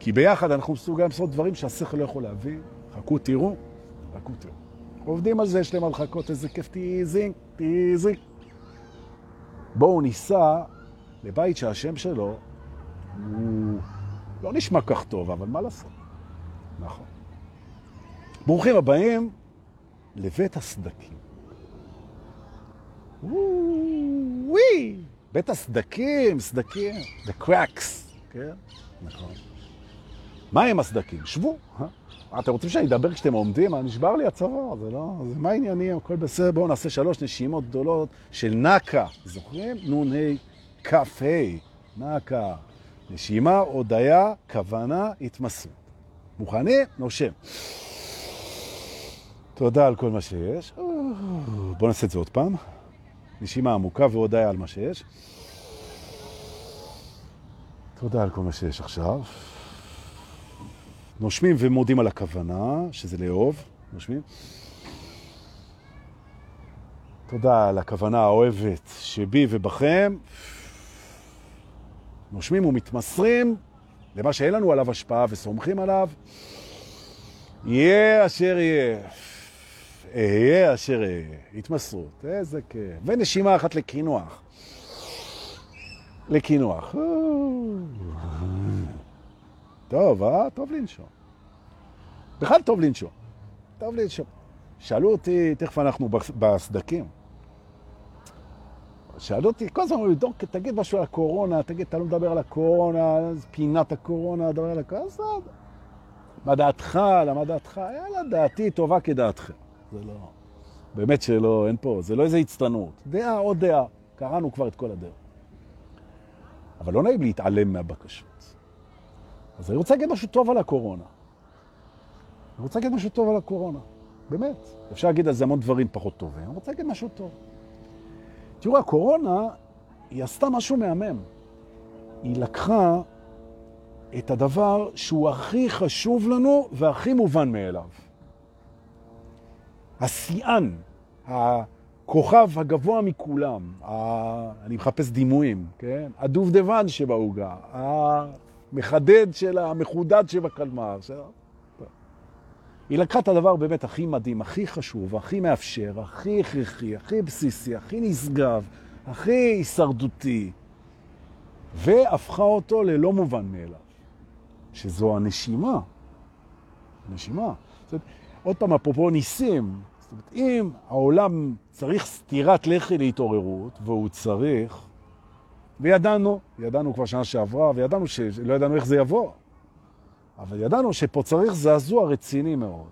כי ביחד אנחנו מסוגלים לעשות דברים שהשכל לא יכול להביא. חכו, תראו, חכו, תראו. עובדים על זה, ישלחם על חכות, איזה כיף, טיזינג, טיזינג. בואו ניסע לבית שהשם שלו הוא לא נשמע כך טוב, אבל מה לעשות? נכון. ברוכים הבאים לבית הסדקים. וואי, בית הסדקים, סדקים, the cracks, כן? נכון. מה הם הסדקים? שבו. אה? אתם רוצים שאני אדבר כשאתם עומדים? נשבר לי הצוואר, זה לא... זה מה העניינים? הכל בסדר, בואו נעשה שלוש נשימות גדולות של נקה. זוכרים? נון ה' כ' ה', נקה. נשימה, הודיה, כוונה, התמסרות. מוכנים? נושם. תודה על כל מה שיש. בואו נעשה את זה עוד פעם. נשימה עמוקה והודיה על מה שיש. תודה על כל מה שיש עכשיו. נושמים ומודים על הכוונה, שזה לאהוב. נושמים. תודה על הכוונה האוהבת שבי ובכם. נושמים ומתמסרים למה שאין לנו עליו השפעה וסומכים עליו. יהיה אשר יהיה. אהיה אשר אהיה. התמסרות, איזה כיף. ונשימה אחת לקינוח. לקינוח. טוב, אה? טוב לנשום. בכלל טוב לנשום. טוב לנשום. שאלו אותי, תכף אנחנו בסדקים. שאלו אותי, כל הזמן אומרים, דור, תגיד משהו על הקורונה, תגיד, אתה לא מדבר על הקורונה, פינת הקורונה, דבר על הקורונה, אז מה דעתך, למה דעתך? יאללה, דעתי טובה כדעתכם. זה לא... באמת שלא, אין פה, זה לא איזה הצטנות. דעה עוד דעה. קראנו כבר את כל הדעה. אבל לא נעים להתעלם מהבקשות. אז אני רוצה להגיד משהו טוב על הקורונה. אני רוצה להגיד משהו טוב על הקורונה. באמת. אפשר להגיד על זה המון דברים פחות טובים. אני רוצה להגיד משהו טוב. תראו, הקורונה, היא עשתה משהו מהמם. היא לקחה את הדבר שהוא הכי חשוב לנו והכי מובן מאליו. השיאן, הכוכב הגבוה מכולם, ה... אני מחפש דימויים, כן? הדובדבן שבעוגה, המחדד של המחודד שבקלמר. היא לקחה את הדבר באמת הכי מדהים, הכי חשוב, הכי מאפשר, הכי הכרחי, הכי בסיסי, הכי נשגב, הכי הישרדותי, והפכה אותו ללא מובן מאליו, שזו הנשימה. נשימה. זאת אומרת, עוד פעם, אפרופו ניסים, זאת אומרת, אם העולם צריך סתירת לחי להתעוררות, והוא צריך, וידענו, ידענו כבר שנה שעברה, וידענו שלא ידענו איך זה יבוא, אבל ידענו שפה צריך זעזוע רציני מאוד.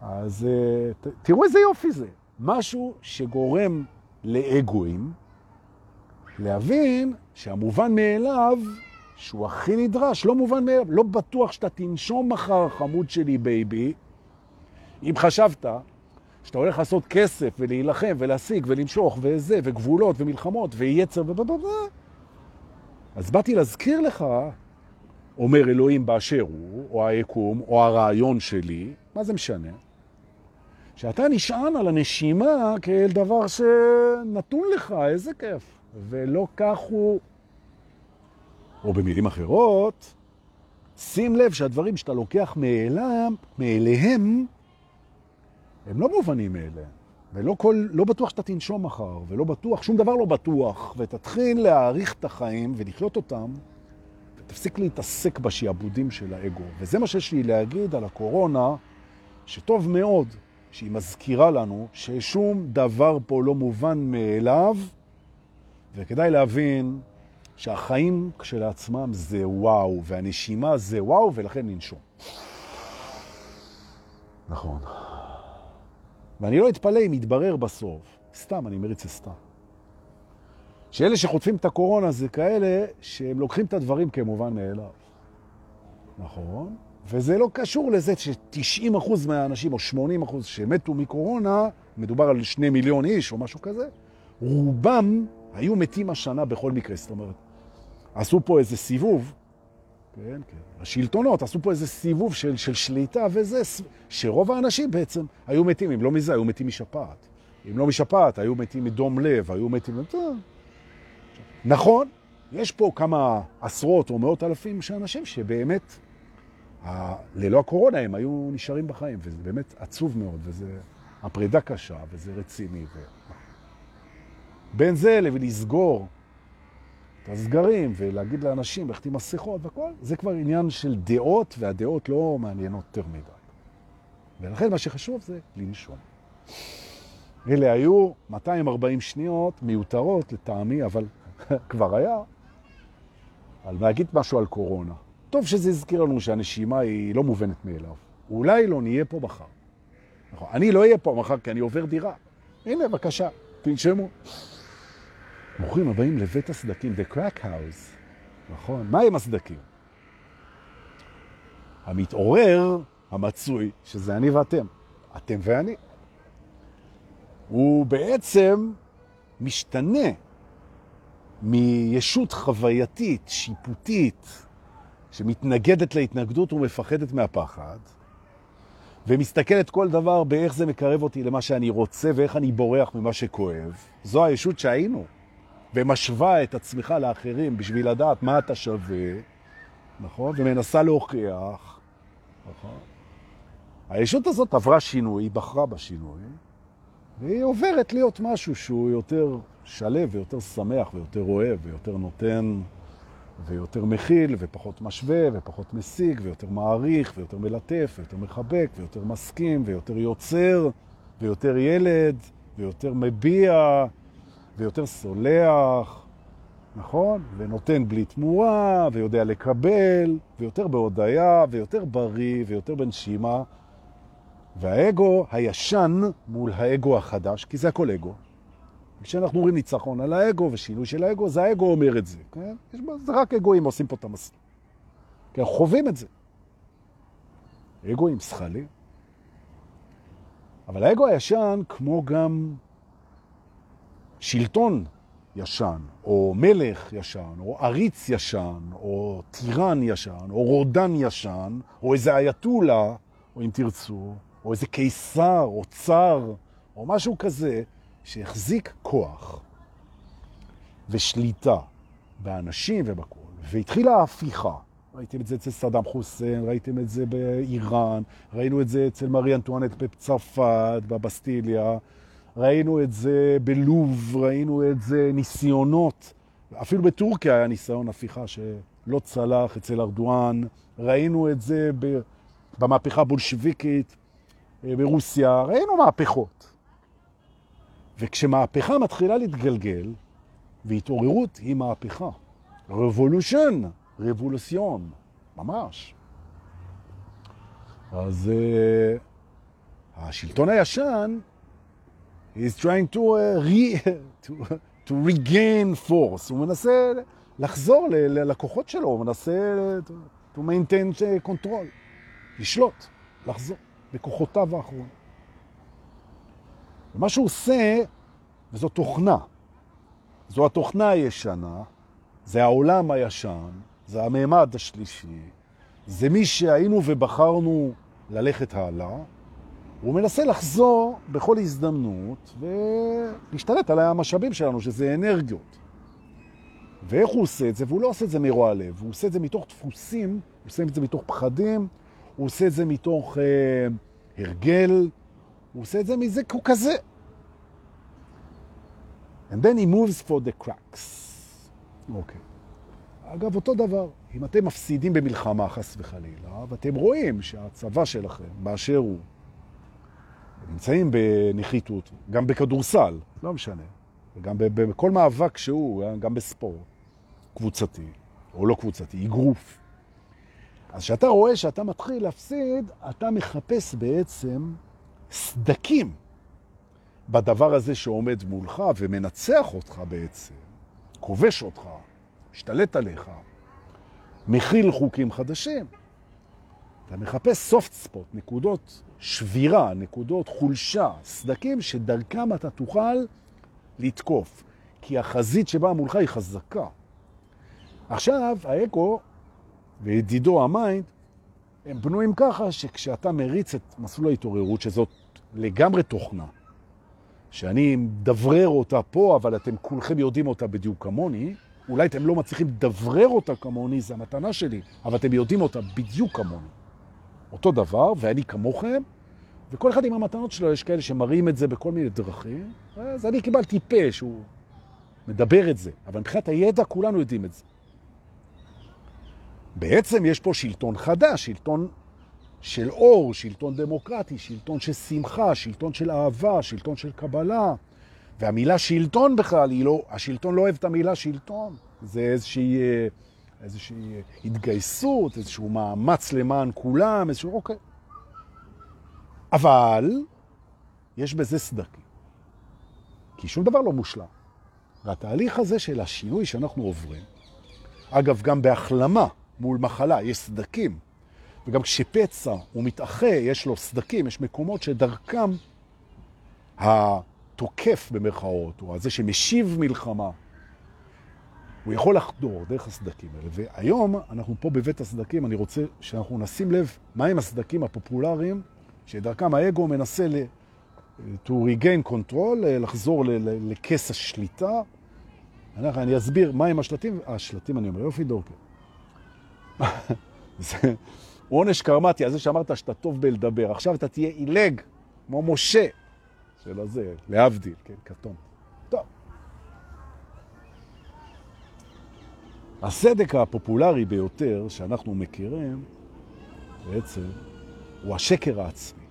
אז אה, תראו איזה יופי זה. משהו שגורם לאגואים להבין שהמובן מאליו, שהוא הכי נדרש, לא מובן מאליו, לא בטוח שאתה תנשום מחר, חמוד שלי baby. אם חשבת שאתה הולך לעשות כסף ולהילחם ולהשיג ולמשוך וזה, וגבולות ומלחמות ויצר ובבבב, אז באתי להזכיר לך, אומר אלוהים באשר הוא, או היקום, או הרעיון שלי, מה זה משנה? שאתה נשען על הנשימה כאל דבר שנתון לך, איזה כיף. ולא כך הוא. או במילים אחרות, שים לב שהדברים שאתה לוקח מאלם, מאליהם, הם לא מובנים מאליהם. ולא כל, לא בטוח שאתה תנשום מחר, ולא בטוח, שום דבר לא בטוח, ותתחיל להעריך את החיים ולחיות אותם, ותפסיק להתעסק בשיעבודים של האגו. וזה מה שיש לי להגיד על הקורונה, שטוב מאוד שהיא מזכירה לנו ששום דבר פה לא מובן מאליו, וכדאי להבין שהחיים כשלעצמם זה וואו, והנשימה זה וואו, ולכן ננשום. נכון. ואני לא אתפלא אם יתברר בסוף, סתם, אני מריץ סתם, שאלה שחוטפים את הקורונה זה כאלה שהם לוקחים את הדברים כמובן מאליו. נכון? וזה לא קשור לזה ש-90% מהאנשים, או 80% שמתו מקורונה, מדובר על 2 מיליון איש או משהו כזה, רובם היו מתים השנה בכל מקרה. זאת אומרת, עשו פה איזה סיבוב, כן, כן, השלטונות עשו פה איזה סיבוב של, של שליטה וזה, שרוב האנשים בעצם היו מתים, אם לא מזה, היו מתים משפעת. אם לא משפעת, היו מתים מדום לב, היו מתים... נכון, יש פה כמה עשרות או מאות אלפים של אנשים שבאמת ללא הקורונה הם היו נשארים בחיים, וזה באמת עצוב מאוד, וזה הפרידה קשה, וזה רציני. ו... בין זה לסגור את הסגרים ולהגיד לאנשים עם מסכות וכל, זה כבר עניין של דעות, והדעות לא מעניינות יותר מדי. ולכן מה שחשוב זה לנשום. אלה היו 240 שניות מיותרות לטעמי, אבל כבר היה, על להגיד משהו על קורונה. טוב שזה הזכיר לנו שהנשימה היא לא מובנת מאליו. אולי לא נהיה פה מחר. נכון, אני לא אהיה פה מחר כי אני עובר דירה. הנה, בבקשה, תנשמו. ברוכים הבאים לבית הסדקים, The Crack House. נכון, מה עם הסדקים? המתעורר המצוי, שזה אני ואתם, אתם ואני, הוא בעצם משתנה מישות חווייתית, שיפוטית, שמתנגדת להתנגדות ומפחדת מהפחד, ומסתכלת כל דבר באיך זה מקרב אותי למה שאני רוצה ואיך אני בורח ממה שכואב. זו הישות שהיינו, ומשווה את עצמך לאחרים בשביל לדעת מה אתה שווה, נכון? ומנסה להוכיח, נכון? הישות הזאת עברה שינוי, היא בחרה בשינוי, והיא עוברת להיות משהו שהוא יותר שלב ויותר שמח ויותר אוהב ויותר נותן ויותר מכיל ופחות משווה ופחות משיג ויותר מעריך ויותר מלטף ויותר מחבק ויותר מסכים ויותר יוצר ויותר ילד ויותר מביע ויותר סולח, נכון? ונותן בלי תמורה ויודע לקבל ויותר בהודעה ויותר בריא ויותר בנשימה והאגו הישן מול האגו החדש, כי זה הכל אגו. כשאנחנו אומרים ניצחון על האגו ושינוי של האגו, זה האגו אומר את זה. כן? יש זה רק אגואים עושים פה את המסלול. כי אנחנו חווים את זה. אגואים שכלים. אבל האגו הישן, כמו גם שלטון ישן, או מלך ישן, או עריץ ישן, או טירן ישן, או רודן ישן, או איזה אייתולה, או אם תרצו, או איזה קיסר, או צר, או משהו כזה, שהחזיק כוח ושליטה באנשים ובכל, והתחילה ההפיכה. ראיתם את זה אצל סדאם חוסיין, ראיתם את זה באיראן, ראינו את זה אצל מרי אנטואנט בצרפת, בבסטיליה, ראינו את זה בלוב, ראינו את זה ניסיונות, אפילו בטורקיה היה ניסיון הפיכה שלא צלח אצל ארדואן, ראינו את זה במהפכה הבולשביקית, אה, ברוסיה, ראינו מהפכות. וכשמהפכה מתחילה להתגלגל, והתעוררות היא מהפכה. רבולושן, רבולוציון, ממש. אז uh, השלטון הישן is trying to, uh, re, to, to regain force. הוא מנסה לחזור ללקוחות שלו, הוא מנסה to maintain control, לשלוט, לחזור בכוחותיו האחרונים. ומה שהוא עושה, וזו תוכנה, זו התוכנה הישנה, זה העולם הישן, זה הממד השלישי, זה מי שהיינו ובחרנו ללכת הלאה, הוא מנסה לחזור בכל הזדמנות ולהשתלט על המשאבים שלנו, שזה אנרגיות. ואיך הוא עושה את זה? והוא לא עושה את זה מרוע לב, הוא עושה את זה מתוך דפוסים, הוא עושה את זה מתוך פחדים, הוא עושה את זה מתוך אה, הרגל, הוא עושה את זה מזה, הוא כזה. And then he moves for the cracks. אוקיי. Okay. אגב, אותו דבר, אם אתם מפסידים במלחמה, חס וחלילה, ואתם רואים שהצבא שלכם, באשר הוא, נמצאים בנחיתות, גם בכדורסל, לא משנה, וגם בכל מאבק שהוא, גם בספורט, קבוצתי או לא קבוצתי, אגרוף. אז כשאתה רואה שאתה מתחיל להפסיד, אתה מחפש בעצם סדקים בדבר הזה שעומד מולך ומנצח אותך בעצם, כובש אותך, משתלט עליך, מכיל חוקים חדשים. אתה מחפש soft spot, נקודות שבירה, נקודות חולשה, סדקים שדרכם אתה תוכל לתקוף, כי החזית שבאה מולך היא חזקה. עכשיו, האגו וידידו ה mind, הם בנויים ככה שכשאתה מריץ את מסלול ההתעוררות, שזאת לגמרי תוכנה, שאני מדברר אותה פה, אבל אתם כולכם יודעים אותה בדיוק כמוני, אולי אתם לא מצליחים לדברר אותה כמוני, זו המתנה שלי, אבל אתם יודעים אותה בדיוק כמוני. אותו דבר, ואני כמוכם, וכל אחד עם המתנות שלו, יש כאלה שמראים את זה בכל מיני דרכים, אז אני קיבלתי פה שהוא מדבר את זה, אבל מבחינת הידע כולנו יודעים את זה. בעצם יש פה שלטון חדש, שלטון של אור, שלטון דמוקרטי, שלטון של שמחה, שלטון של אהבה, שלטון של קבלה. והמילה שלטון בכלל, לא, השלטון לא אוהב את המילה שלטון. זה איזושהי, איזושהי התגייסות, איזשהו מאמץ למען כולם, איזשהו, אוקיי. אבל יש בזה סדקים. כי שום דבר לא מושלם. והתהליך הזה של השינוי שאנחנו עוברים, אגב, גם בהחלמה מול מחלה יש סדקים, וגם כשפצע הוא מתאחה, יש לו סדקים, יש מקומות שדרכם התוקף במרכאות, או הזה שמשיב מלחמה, הוא יכול לחדור דרך הסדקים האלה. והיום אנחנו פה בבית הסדקים, אני רוצה שאנחנו נשים לב מהם הסדקים הפופולריים, שדרכם האגו מנסה ל... to regain control, לחזור לכס השליטה. אני אסביר מהם השלטים, השלטים אני אומר, יופי דורקר. זה עונש קרמטי, על זה שאמרת שאתה טוב בלדבר. עכשיו אתה תהיה אילג, כמו משה, של הזה, להבדיל, כן, כתום. טוב. הסדק הפופולרי ביותר שאנחנו מכירים, בעצם, הוא השקר העצמי.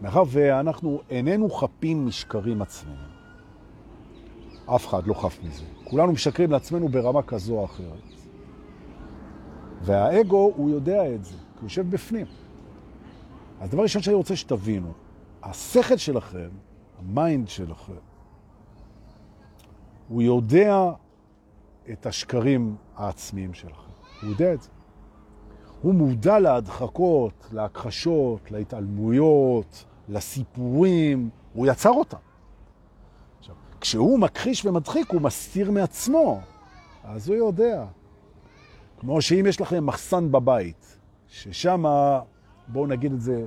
מאחר ואנחנו איננו חפים משקרים עצמיים. אף אחד לא חף מזה. כולנו משקרים לעצמנו ברמה כזו או אחרת. והאגו, הוא יודע את זה, כי הוא יושב בפנים. אז דבר ראשון שאני רוצה שתבינו, השכל שלכם, ה mind שלכם, הוא יודע את השקרים העצמיים שלכם. הוא יודע את זה. הוא מודע להדחקות, להכחשות, להתעלמויות, לסיפורים, הוא יצר אותם. עכשיו, כשהוא מכחיש ומדחיק, הוא מסתיר מעצמו, אז הוא יודע. כמו שאם יש לכם מחסן בבית, ששם, בואו נגיד את זה,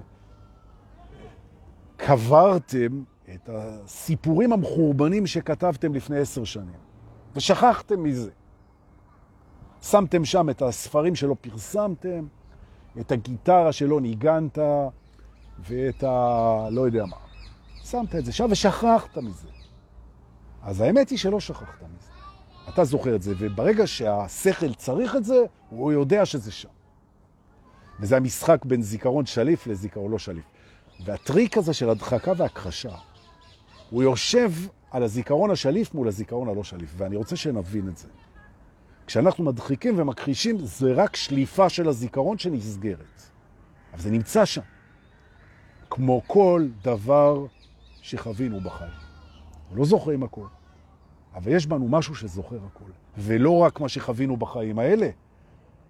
קברתם את הסיפורים המחורבנים שכתבתם לפני עשר שנים, ושכחתם מזה. שמתם שם את הספרים שלא פרסמתם, את הגיטרה שלא ניגנת, ואת ה... לא יודע מה. שמת את זה שם ושכחת מזה. אז האמת היא שלא שכחת מזה. אתה זוכר את זה, וברגע שהשכל צריך את זה, הוא יודע שזה שם. וזה המשחק בין זיכרון שליף לזיכרון לא שליף. והטריק הזה של הדחקה והכחשה, הוא יושב על הזיכרון השליף מול הזיכרון הלא שליף, ואני רוצה שנבין את זה. כשאנחנו מדחיקים ומכחישים, זה רק שליפה של הזיכרון שנסגרת. אבל זה נמצא שם. כמו כל דבר שחווינו בחיים. לא זוכרים הכל, אבל יש בנו משהו שזוכר הכל. ולא רק מה שחווינו בחיים האלה,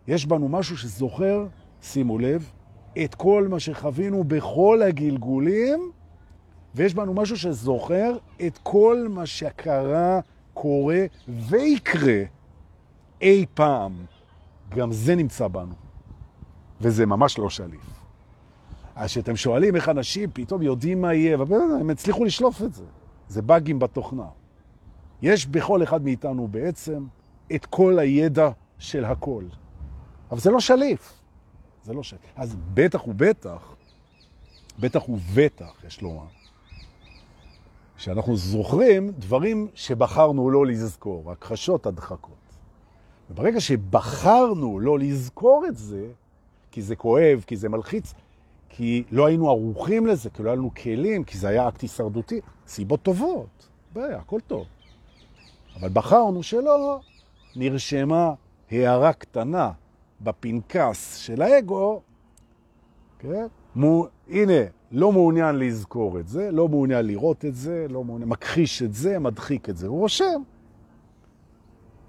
יש בנו משהו שזוכר, שימו לב, את כל מה שחווינו בכל הגלגולים, ויש בנו משהו שזוכר את כל מה שקרה, קורה ויקרה אי פעם. גם זה נמצא בנו, וזה ממש לא שליף. אז שאתם שואלים איך אנשים פתאום יודעים מה יהיה, הם הצליחו לשלוף את זה. זה באגים בתוכנה. יש בכל אחד מאיתנו בעצם את כל הידע של הכל. אבל זה לא שליף. זה לא שליף. אז בטח ובטח, בטח ובטח, יש לומר, שאנחנו זוכרים דברים שבחרנו לא לזכור, הכחשות הדחקות. וברגע שבחרנו לא לזכור את זה, כי זה כואב, כי זה מלחיץ, כי לא היינו ערוכים לזה, כי לא היינו כלים, כי זה היה אקט הישרדותי. סיבות טובות, בעיה, הכל טוב. אבל בחרנו שלא, נרשמה הערה קטנה בפנקס של האגו, כן? מו, הנה, לא מעוניין לזכור את זה, לא מעוניין לראות את זה, לא מעוניין, מכחיש את זה, מדחיק את זה, הוא רושם.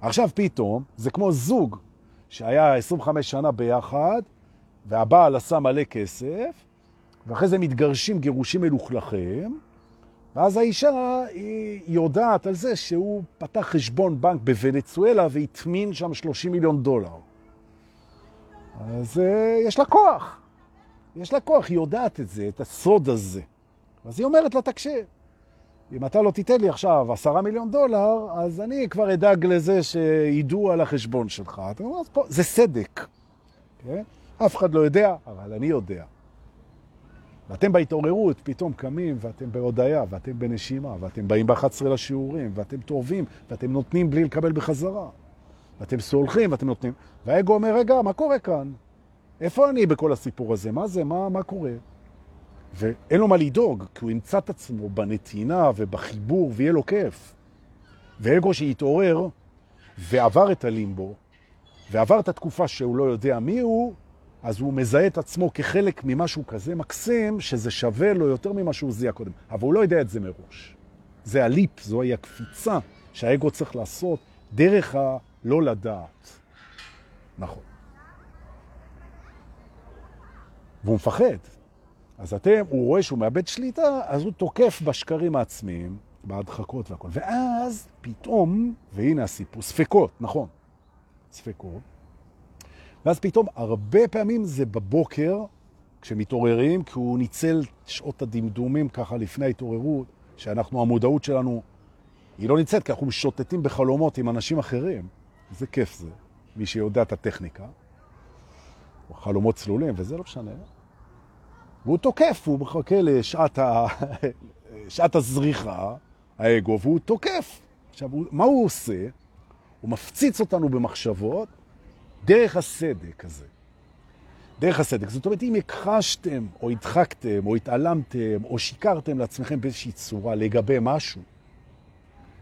עכשיו פתאום, זה כמו זוג שהיה 25 שנה ביחד, והבעל עשה מלא כסף, ואחרי זה מתגרשים גירושים מלוכלכים, ואז האישה היא יודעת על זה שהוא פתח חשבון בנק בוונצואלה והטמין שם 30 מיליון דולר. אז uh, יש לה כוח. יש לה כוח, היא יודעת את זה, את הסוד הזה. אז היא אומרת לה, תקשיב, אם אתה לא תיתן לי עכשיו עשרה מיליון דולר, אז אני כבר אדאג לזה שידעו על החשבון שלך. אתה אומר, זה סדק. כן? אף אחד לא יודע, אבל אני יודע. ואתם בהתעוררות פתאום קמים ואתם בהודעה ואתם בנשימה ואתם באים ב-11 לשיעורים ואתם טובים ואתם נותנים בלי לקבל בחזרה. ואתם סולחים ואתם נותנים. והאגו אומר, רגע, מה קורה כאן? איפה אני בכל הסיפור הזה? מה זה? מה, מה קורה? ואין לו מה לדאוג, כי הוא ימצא את עצמו בנתינה ובחיבור ויהיה לו כיף. ואגו שיתעורר ועבר את הלימבו, ועבר את התקופה שהוא לא יודע מי הוא, אז הוא מזהה את עצמו כחלק ממשהו כזה מקסים, שזה שווה לו יותר ממה שהוא זיהה קודם. אבל הוא לא יודע את זה מראש. זה הליפ, זוהי הקפיצה שהאגו צריך לעשות דרך הלא לדעת. נכון. והוא מפחד. אז אתם, הוא רואה שהוא מאבד שליטה, אז הוא תוקף בשקרים העצמיים, בהדחקות והכל. ואז פתאום, והנה הסיפור, ספקות, נכון, ספקות. ואז פתאום הרבה פעמים זה בבוקר, כשמתעוררים, כי הוא ניצל שעות הדמדומים ככה לפני ההתעוררות, שאנחנו, המודעות שלנו, היא לא נמצאת, כי אנחנו משוטטים בחלומות עם אנשים אחרים. איזה כיף זה, מי שיודע את הטכניקה. חלומות צלולים, וזה לא משנה. והוא תוקף, הוא מחכה לשעת ה... שעת הזריחה, האגו, והוא תוקף. עכשיו, מה הוא עושה? הוא מפציץ אותנו במחשבות, דרך הסדק הזה. דרך הסדק. זאת אומרת, אם הכחשתם, או הדחקתם, או התעלמתם, או שיקרתם לעצמכם באיזושהי צורה לגבי משהו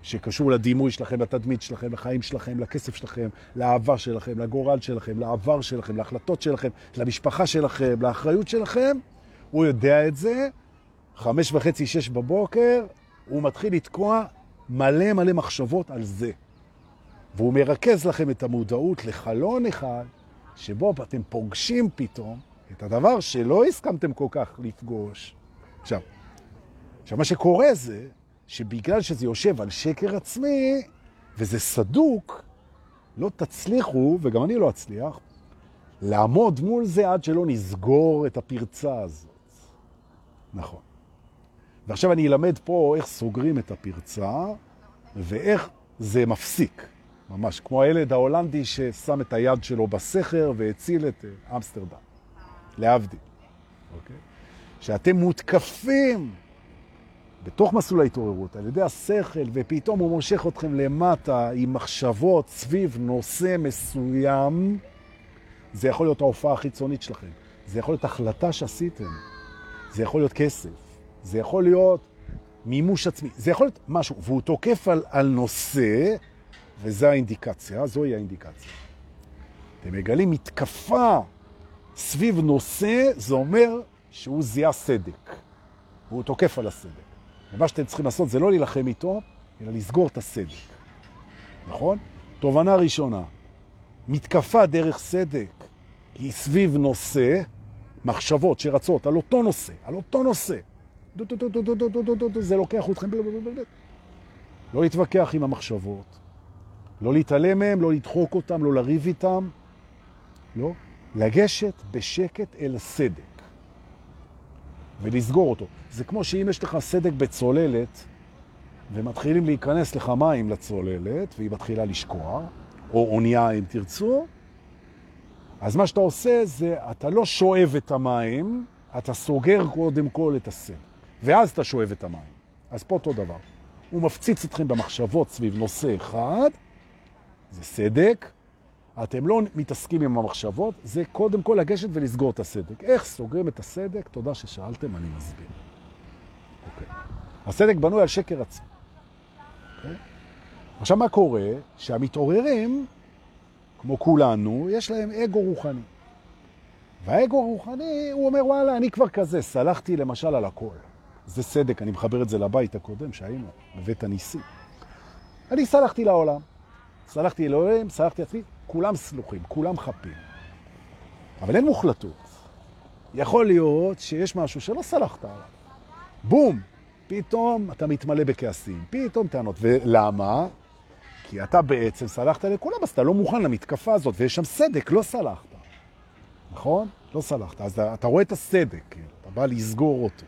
שקשור לדימוי שלכם, לתדמית שלכם, לחיים שלכם, לכסף שלכם, לאהבה שלכם, לגורל שלכם, לעבר שלכם, להחלטות שלכם, למשפחה שלכם, לאחריות שלכם, הוא יודע את זה, חמש וחצי, שש בבוקר, הוא מתחיל לתקוע מלא מלא מחשבות על זה. והוא מרכז לכם את המודעות לחלון אחד, שבו אתם פוגשים פתאום את הדבר שלא הסכמתם כל כך לפגוש. עכשיו, עכשיו, מה שקורה זה שבגלל שזה יושב על שקר עצמי, וזה סדוק, לא תצליחו, וגם אני לא אצליח, לעמוד מול זה עד שלא נסגור את הפרצה הזאת. נכון. ועכשיו אני אלמד פה איך סוגרים את הפרצה, ואיך זה מפסיק. ממש, כמו הילד ההולנדי ששם את היד שלו בסכר והציל את אה, אמסטרדם, להבדיל. אוקיי? שאתם מותקפים בתוך מסלול ההתעוררות על ידי השכל, ופתאום הוא מושך אתכם למטה עם מחשבות סביב נושא מסוים, זה יכול להיות ההופעה החיצונית שלכם. זה יכול להיות החלטה שעשיתם. זה יכול להיות כסף, זה יכול להיות מימוש עצמי, זה יכול להיות משהו, והוא תוקף על, על נושא, וזו האינדיקציה, זוהי האינדיקציה. אתם מגלים מתקפה סביב נושא, זה אומר שהוא זיהה סדק, והוא תוקף על הסדק. ומה שאתם צריכים לעשות זה לא להילחם איתו, אלא לסגור את הסדק. נכון? תובנה ראשונה, מתקפה דרך סדק היא סביב נושא, מחשבות שרצות על אותו נושא, על אותו נושא. זה לוקח אתכם, לא להתווכח עם המחשבות, לא להתעלם מהם, לא לדחוק אותם, לא לריב איתם, לא. לגשת בשקט אל הסדק ולסגור אותו. זה כמו שאם יש לך סדק בצוללת ומתחילים להיכנס לך מים לצוללת והיא מתחילה לשקוע, או אונייה אם תרצו, אז מה שאתה עושה זה, אתה לא שואב את המים, אתה סוגר קודם כל את הסדק, ואז אתה שואב את המים. אז פה אותו דבר. הוא מפציץ אתכם במחשבות סביב נושא אחד, זה סדק, אתם לא מתעסקים עם המחשבות, זה קודם כל לגשת ולסגור את הסדק. איך סוגרים את הסדק? תודה ששאלתם, אני מסביר. אוקיי. הסדק בנוי על שקר עצמי. אוקיי? עכשיו, מה קורה? שהמתעוררים, כמו כולנו, יש להם אגו רוחני. והאגו הרוחני, הוא אומר, וואלה, אני כבר כזה, סלחתי למשל על הכל. זה סדק, אני מחבר את זה לבית הקודם שהיינו, בבית הניסי. אני סלחתי לעולם, סלחתי אלוהים, סלחתי עצמי, כולם סלוחים, כולם חפים. אבל אין מוחלטות. יכול להיות שיש משהו שלא סלחת עליו. בום! פתאום אתה מתמלא בכעסים, פתאום טענות. ולמה? כי אתה בעצם סלחת לכולם, אז אתה לא מוכן למתקפה הזאת, ויש שם סדק, לא סלחת. נכון? לא סלחת. אז אתה רואה את הסדק, אתה בא לסגור אותו.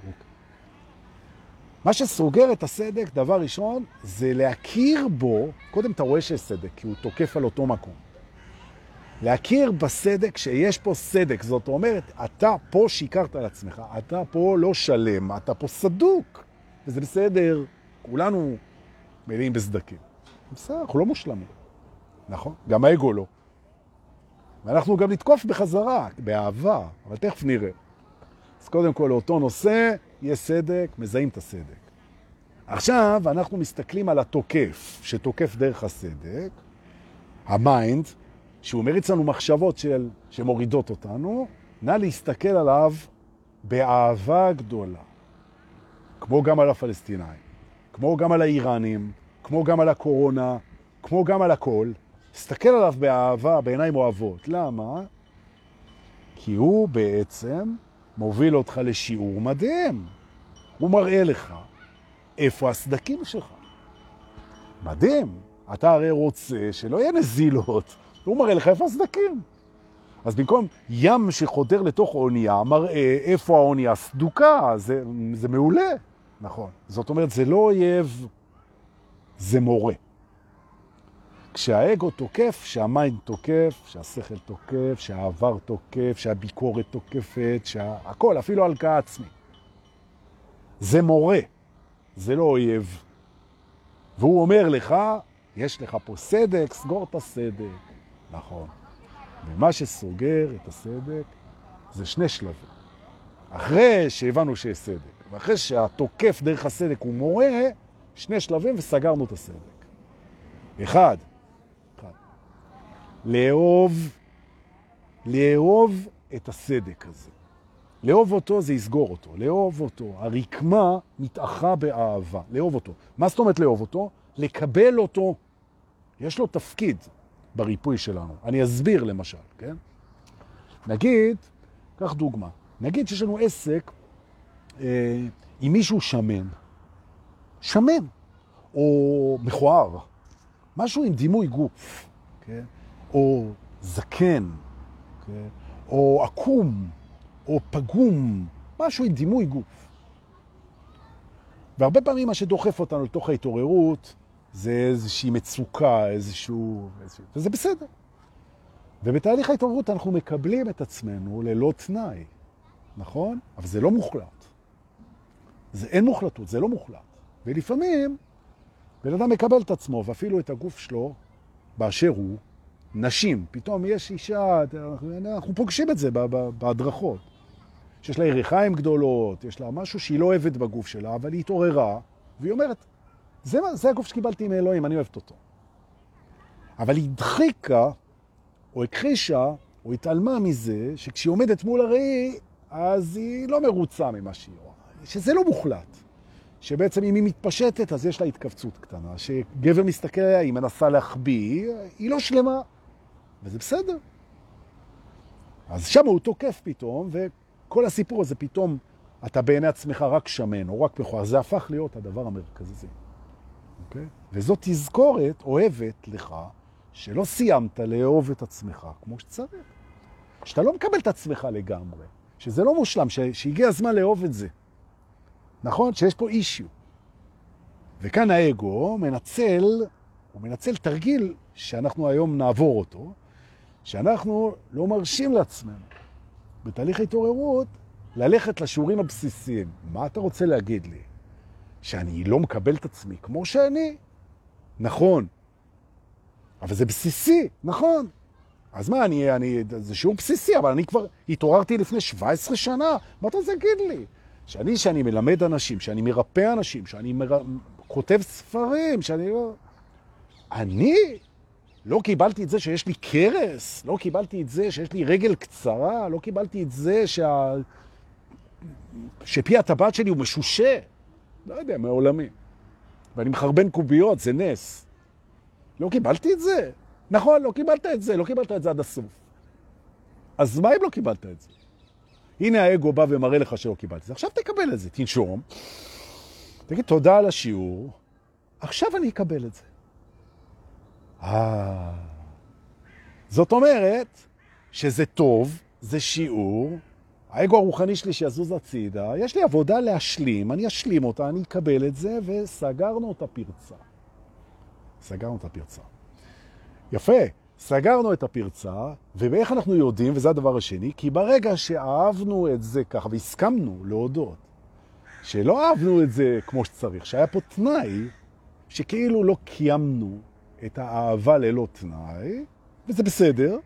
מה שסוגר את הסדק, דבר ראשון, זה להכיר בו, קודם אתה רואה שיש סדק, כי הוא תוקף על אותו מקום. להכיר בסדק שיש פה סדק, זאת אומרת, אתה פה שיקרת על עצמך, אתה פה לא שלם, אתה פה סדוק, וזה בסדר, כולנו מלאים בסדקים. בסדר, אנחנו לא מושלמים, נכון? גם האגו לא. ואנחנו גם נתקוף בחזרה, באהבה, אבל תכף נראה. אז קודם כל, לאותו נושא, יש סדק, מזהים את הסדק. עכשיו אנחנו מסתכלים על התוקף, שתוקף דרך הסדק, ה mind, שהוא מריץ לנו מחשבות של, שמורידות אותנו, נא להסתכל עליו באהבה גדולה, כמו גם על הפלסטינאים, כמו גם על האיראנים, כמו גם על הקורונה, כמו גם על הכל. תסתכל עליו באהבה, בעיניים אוהבות. למה? כי הוא בעצם מוביל אותך לשיעור מדהים. הוא מראה לך איפה הסדקים שלך. מדהים. אתה הרי רוצה שלא יהיה נזילות. הוא מראה לך איפה הסדקים. אז במקום ים שחודר לתוך אונייה, מראה איפה האונייה סדוקה, זה, זה מעולה. נכון. זאת אומרת, זה לא אויב, זה מורה. כשהאגו תוקף, שהמיינד תוקף, שהשכל תוקף, שהעבר תוקף, שהביקורת תוקפת, שהכל, אפילו הלקאה עצמית. זה מורה, זה לא אויב. והוא אומר לך, יש לך פה סדק, סגור את הסדק. נכון. ומה שסוגר את הסדק זה שני שלבים. אחרי שהבנו שיש סדק, ואחרי שהתוקף דרך הסדק הוא מורה, שני שלבים וסגרנו את הסדק. אחד, אחד. לאהוב, לאהוב את הסדק הזה. לאהוב אותו זה יסגור אותו, לאהוב אותו. הרקמה מתאחה באהבה, לאהוב אותו. מה זאת אומרת לאהוב אותו? לקבל אותו. יש לו תפקיד בריפוי שלנו. אני אסביר למשל, כן? נגיד, קח דוגמה, נגיד שיש לנו עסק אה, עם מישהו שמן, שמן, או מכוער, משהו עם דימוי גוף, כן? או זקן, כן? או עקום, או פגום, משהו עם דימוי גוף. והרבה פעמים מה שדוחף אותנו לתוך ההתעוררות זה איזושהי מצוקה, איזשהו... איזשהו... וזה בסדר. ובתהליך ההתעוררות אנחנו מקבלים את עצמנו ללא תנאי, נכון? אבל זה לא מוחלט. זה אין מוחלטות, זה לא מוחלט. ולפעמים בן אדם מקבל את עצמו, ואפילו את הגוף שלו, באשר הוא, נשים. פתאום יש אישה, אנחנו פוגשים את זה בהדרכות. שיש לה ירחיים גדולות, יש לה משהו שהיא לא אוהבת בגוף שלה, אבל היא התעוררה, והיא אומרת, זה, זה הגוף שקיבלתי מאלוהים, אני אוהבת אותו. אבל היא הדחיקה, או הכחישה, או התעלמה מזה, שכשהיא עומדת מול הראי, אז היא לא מרוצה ממה שהיא רואה. שזה לא מוחלט. שבעצם אם היא מתפשטת, אז יש לה התכווצות קטנה. שגבר מסתכל עליה, היא מנסה להחביא, היא לא שלמה. וזה בסדר. אז שם הוא תוקף פתאום, וכל הסיפור הזה פתאום, אתה בעיני עצמך רק שמן, או רק מכוער. זה הפך להיות הדבר המרכזי. אוקיי? וזאת תזכורת אוהבת לך, שלא סיימת לאהוב את עצמך כמו שצריך. שאתה לא מקבל את עצמך לגמרי, שזה לא מושלם, ש... שהגיע הזמן לאהוב את זה. נכון? שיש פה אישיו. וכאן האגו מנצל, הוא מנצל תרגיל שאנחנו היום נעבור אותו, שאנחנו לא מרשים לעצמנו בתהליך ההתעוררות ללכת לשיעורים הבסיסיים. מה אתה רוצה להגיד לי? שאני לא מקבל את עצמי כמו שאני? נכון. אבל זה בסיסי, נכון. אז מה, אני, אני, זה שיעור בסיסי, אבל אני כבר התעוררתי לפני 17 שנה. מה אתה להגיד לי? שאני, שאני מלמד אנשים, שאני מרפא אנשים, שאני מר... כותב ספרים, שאני לא... אני לא קיבלתי את זה שיש לי קרס, לא קיבלתי את זה שיש לי רגל קצרה, לא קיבלתי את זה שה... שפי הטבעת שלי הוא משושה. לא יודע, מעולמי. ואני מחרבן קוביות, זה נס. לא קיבלתי את זה. נכון, לא קיבלת את זה, לא קיבלת את זה עד הסוף. אז מה אם לא קיבלת את זה? הנה האגו בא ומראה לך שלא קיבלת את זה. עכשיו תקבל את זה, תנשום, תגיד תודה על השיעור, עכשיו אני אקבל את זה. אה... זאת אומרת שזה טוב, זה שיעור, האגו הרוחני שלי שיזוז הצידה, יש לי עבודה להשלים, אני אשלים אותה, אני אקבל את זה, וסגרנו את הפרצה. סגרנו את הפרצה. יפה, סגרנו את הפרצה, ואיך אנחנו יודעים, וזה הדבר השני, כי ברגע שאהבנו את זה ככה, והסכמנו להודות, שלא אהבנו את זה כמו שצריך, שהיה פה תנאי, שכאילו לא קיימנו את האהבה ללא תנאי, וזה בסדר,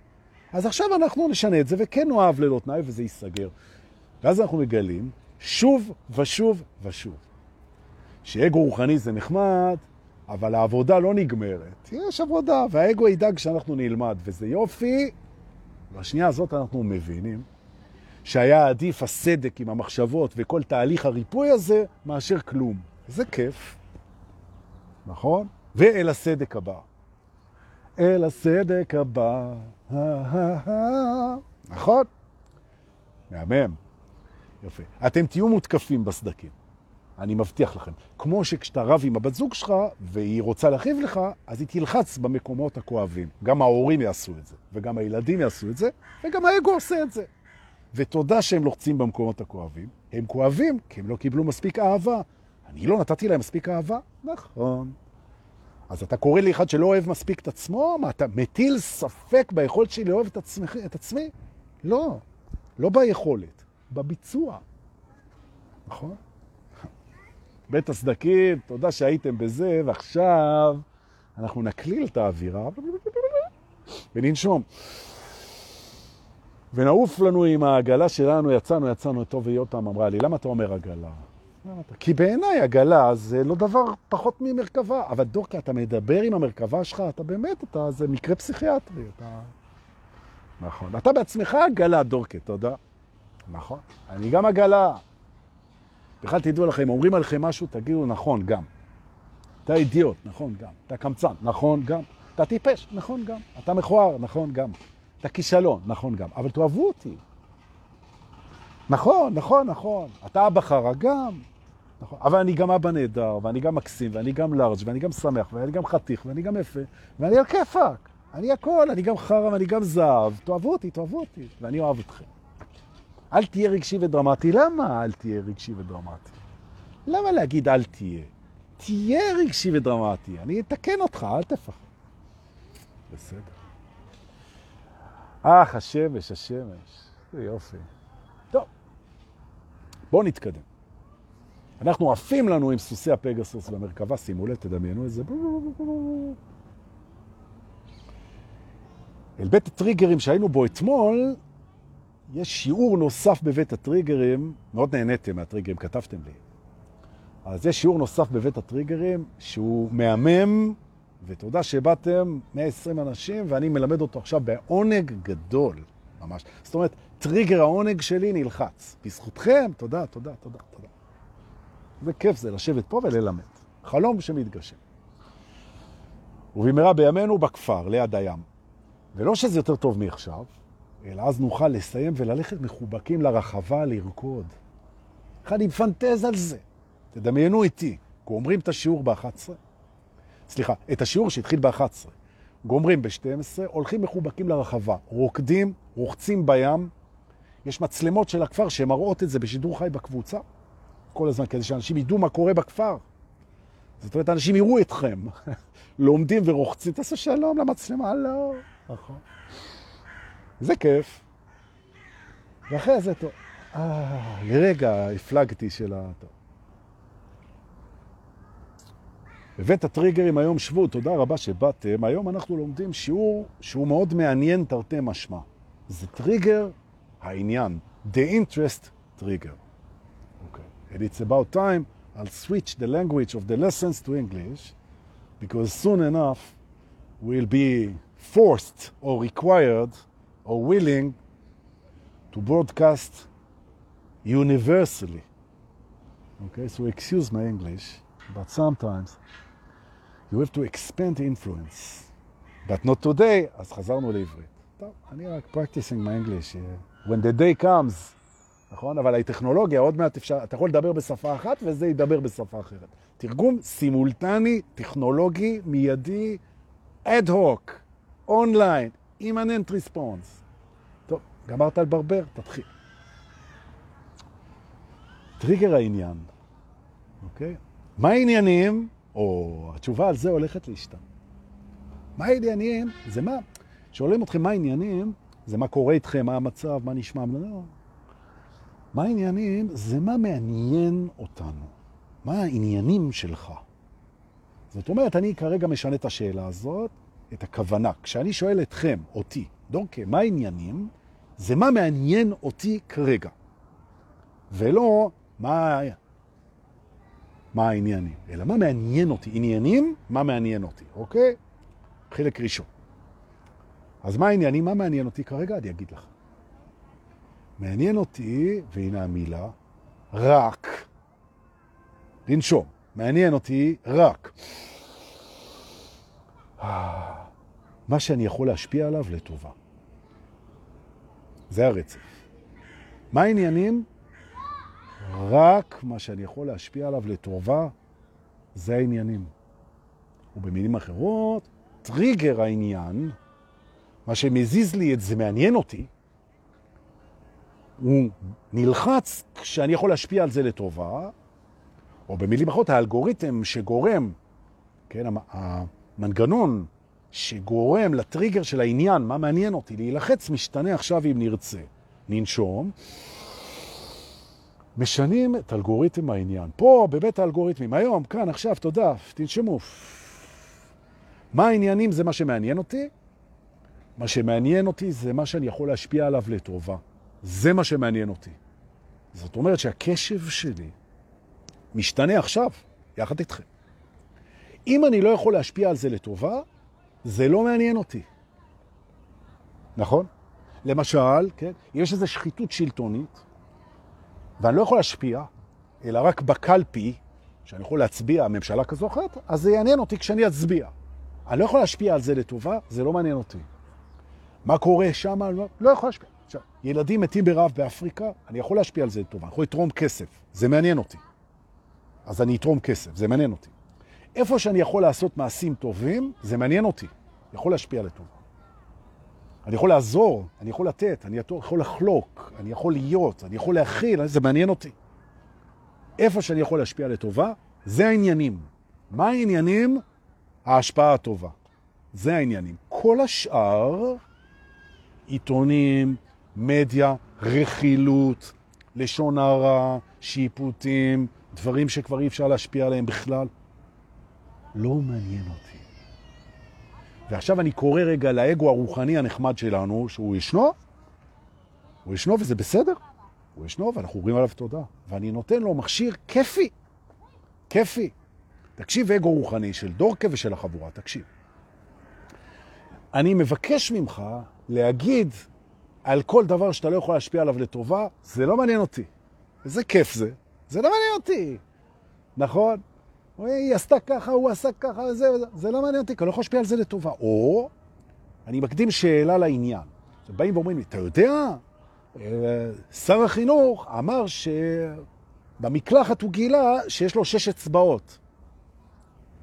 אז עכשיו אנחנו נשנה את זה, וכן נאהב ללא תנאי, וזה ייסגר. ואז אנחנו מגלים שוב ושוב ושוב, שאגו רוחני זה נחמד, אבל העבודה לא נגמרת. יש עבודה, והאגו ידאג שאנחנו נלמד, וזה יופי. והשנייה הזאת אנחנו מבינים שהיה עדיף הסדק עם המחשבות וכל תהליך הריפוי הזה מאשר כלום. זה כיף, נכון? ואל הסדק הבא. אל הסדק הבא. נכון? מהמם. יפה. אתם תהיו מותקפים בסדקים. אני מבטיח לכם. כמו שכשאתה רב עם הבת זוג שלך והיא רוצה להכאיב לך, אז היא תלחץ במקומות הכואבים. גם ההורים יעשו את זה, וגם הילדים יעשו את זה, וגם האגו עושה את זה. ותודה שהם לוחצים במקומות הכואבים. הם כואבים כי הם לא קיבלו מספיק אהבה. אני לא נתתי להם מספיק אהבה? נכון. אז אתה קורא לי אחד שלא אוהב מספיק את עצמו? מה, אתה מטיל ספק ביכולת שלי לאהוב את, עצמי, את עצמי? לא. לא ביכולת, בביצוע. נכון? בית הסדקים, תודה שהייתם בזה, ועכשיו אנחנו נקליל את האווירה וננשום. ונעוף לנו עם העגלה שלנו, יצאנו, יצאנו, טוב, פעם אמרה לי, למה אתה אומר עגלה? כי בעיניי עגלה זה לא דבר פחות ממרכבה, אבל דורקה, אתה מדבר עם המרכבה שלך, אתה באמת, אתה, זה מקרה פסיכיאטרי, אתה... נכון. אתה בעצמך עגלה, דורקה, תודה. נכון. אני גם עגלה. בכלל תדעו לכם, אומרים עליכם משהו, תגידו נכון גם. אתה אידיוט, נכון גם. אתה קמצן, נכון גם. אתה טיפש, נכון גם. אתה מכוער, נכון גם. אתה כישלון, נכון גם. אבל תאהבו אותי. נכון, נכון, נכון. אתה אבא חרא גם. נכון. אבל אני גם אבא נהדר, ואני גם מקסים, ואני גם לארג', ואני גם שמח, ואני גם חתיך, ואני גם יפה, ואני על כיפק. אני הכל, אני גם חרא ואני גם זהב. תאהבו אותי, תאהבו אותי, ואני אוהב אתכם. אל תהיה רגשי ודרמטי. למה אל תהיה רגשי ודרמטי? למה להגיד אל תהיה? תהיה רגשי ודרמטי. אני אתקן אותך, אל תפחד. בסדר. אך, השמש, השמש. זה יופי. טוב, בואו נתקדם. אנחנו עפים לנו עם סוסי הפגסוס במרכבה, שימו לב, תדמיינו את זה. אל בית הטריגרים שהיינו בו אתמול, יש שיעור נוסף בבית הטריגרים, מאוד נהניתם מהטריגרים, כתבתם לי. אז יש שיעור נוסף בבית הטריגרים שהוא מהמם, ותודה שבאתם 120 אנשים, ואני מלמד אותו עכשיו בעונג גדול, ממש. זאת אומרת, טריגר העונג שלי נלחץ. בזכותכם, תודה, תודה, תודה, תודה. זה כיף זה לשבת פה וללמד. חלום שמתגשם. ובמהרה בימינו בכפר, ליד הים. ולא שזה יותר טוב מעכשיו, אלא אז נוכל לסיים וללכת מחובקים לרחבה לרקוד. אני מפנטז על זה. תדמיינו איתי, גומרים את השיעור ב-11, סליחה, את השיעור שהתחיל ב-11, גומרים ב-12, הולכים מחובקים לרחבה, רוקדים, רוחצים בים, יש מצלמות של הכפר שמראות את זה בשידור חי בקבוצה, כל הזמן, כדי שאנשים ידעו מה קורה בכפר. זאת אומרת, אנשים יראו אתכם, לומדים ורוחצים, תעשו שלום למצלמה, לא. נכון. זה כיף. ואחרי זה טוב. אה, לרגע הפלגתי של ה... טוב. בבית הטריגרים היום שבו, תודה רבה שבאתם. היום אנחנו לומדים שיעור שהוא מאוד מעניין תרתי משמע. זה טריגר העניין, the interest trigger. Okay. And it's about time I'll switch the language of the lessons to English because soon enough we'll be forced or required or willing to broadcast universally. Okay, so excuse my English, but sometimes you have to expand influence. But not today, אז חזרנו לעברית. טוב, אני רק practicing my English. When the day comes, נכון? אבל הטכנולוגיה, עוד מעט אפשר, אתה יכול לדבר בשפה אחת וזה ידבר בשפה אחרת. תרגום סימולטני, טכנולוגי, מיידי, אד הוק, אונליין, imminent response. טוב, גמרת על ברבר, תתחיל. טריגר העניין, אוקיי? מה העניינים? או התשובה על זה הולכת להשתנות. מה העניינים? זה מה? שואלים אתכם מה העניינים, זה מה קורה איתכם, מה המצב, מה נשמע, לא. מה העניינים? זה מה מעניין אותנו. מה העניינים שלך? זאת אומרת, אני כרגע משנה את השאלה הזאת, את הכוונה. כשאני שואל אתכם, אותי, דורקה, מה העניינים? זה מה מעניין אותי כרגע. ולא מה מה העניינים, אלא מה מעניין אותי. עניינים, מה מעניין אותי, אוקיי? חלק ראשון. אז מה העניינים, מה מעניין אותי כרגע? אני אגיד לך. מעניין אותי, והנה המילה, רק. לנשום. מעניין אותי רק. מה שאני יכול להשפיע עליו לטובה. זה הרצף. מה העניינים? רק מה שאני יכול להשפיע עליו לטובה, זה העניינים. ובמילים אחרות, טריגר העניין, מה שמזיז לי את זה מעניין אותי, הוא נלחץ כשאני יכול להשפיע על זה לטובה, או במילים אחרות, האלגוריתם שגורם, כן, המנגנון שגורם לטריגר של העניין, מה מעניין אותי, להילחץ משתנה עכשיו אם נרצה. ננשום, משנים את אלגוריתם העניין. פה, בבית האלגוריתמים, היום, כאן, עכשיו, תודה, תנשמו. מה העניינים זה מה שמעניין אותי? מה שמעניין אותי זה מה שאני יכול להשפיע עליו לטובה. זה מה שמעניין אותי. זאת אומרת שהקשב שלי משתנה עכשיו, יחד איתכם. אם אני לא יכול להשפיע על זה לטובה, זה לא מעניין אותי. נכון? למשל, כן, יש איזו שחיתות שלטונית, ואני לא יכול להשפיע, אלא רק בקלפי, שאני יכול להצביע ממשלה כזו אחרת, אז זה יעניין אותי כשאני אצביע. אני לא יכול להשפיע על זה לטובה, זה לא מעניין אותי. מה קורה שם? לא, לא יכול להשפיע. עכשיו, ילדים מתים ברעב באפריקה, אני יכול להשפיע על זה לטובה, אני יכול לתרום כסף, זה מעניין אותי. אז אני אתרום כסף, זה מעניין אותי. איפה שאני יכול לעשות מעשים טובים, זה מעניין אותי, יכול להשפיע לטובה. אני יכול לעזור, אני יכול לתת, אני יכול לחלוק, אני יכול להיות, אני יכול להכיל, זה מעניין אותי. איפה שאני יכול להשפיע לטובה, זה העניינים. מה העניינים? ההשפעה הטובה. זה העניינים. כל השאר, עיתונים, מדיה, רכילות, לשון הרע, שיפוטים, דברים שכבר אי אפשר להשפיע עליהם בכלל, לא מעניין אותי. ועכשיו אני קורא רגע לאגו הרוחני הנחמד שלנו, שהוא ישנו, הוא ישנו וזה בסדר. הוא ישנו ואנחנו אומרים עליו תודה. ואני נותן לו מכשיר כיפי. כיפי. תקשיב, אגו רוחני של דורקה ושל החבורה, תקשיב. אני מבקש ממך להגיד על כל דבר שאתה לא יכול להשפיע עליו לטובה, זה לא מעניין אותי. איזה כיף זה. זה לא מעניין אותי. נכון? היא עשתה ככה, הוא עשה ככה, זה. זה לא מעניין אותי, כי אני לא יכול להשפיע על זה לטובה. או, אני מקדים שאלה לעניין. באים ואומרים לי, אתה יודע, אה, שר החינוך אמר שבמקלחת הוא גילה שיש לו שש אצבעות.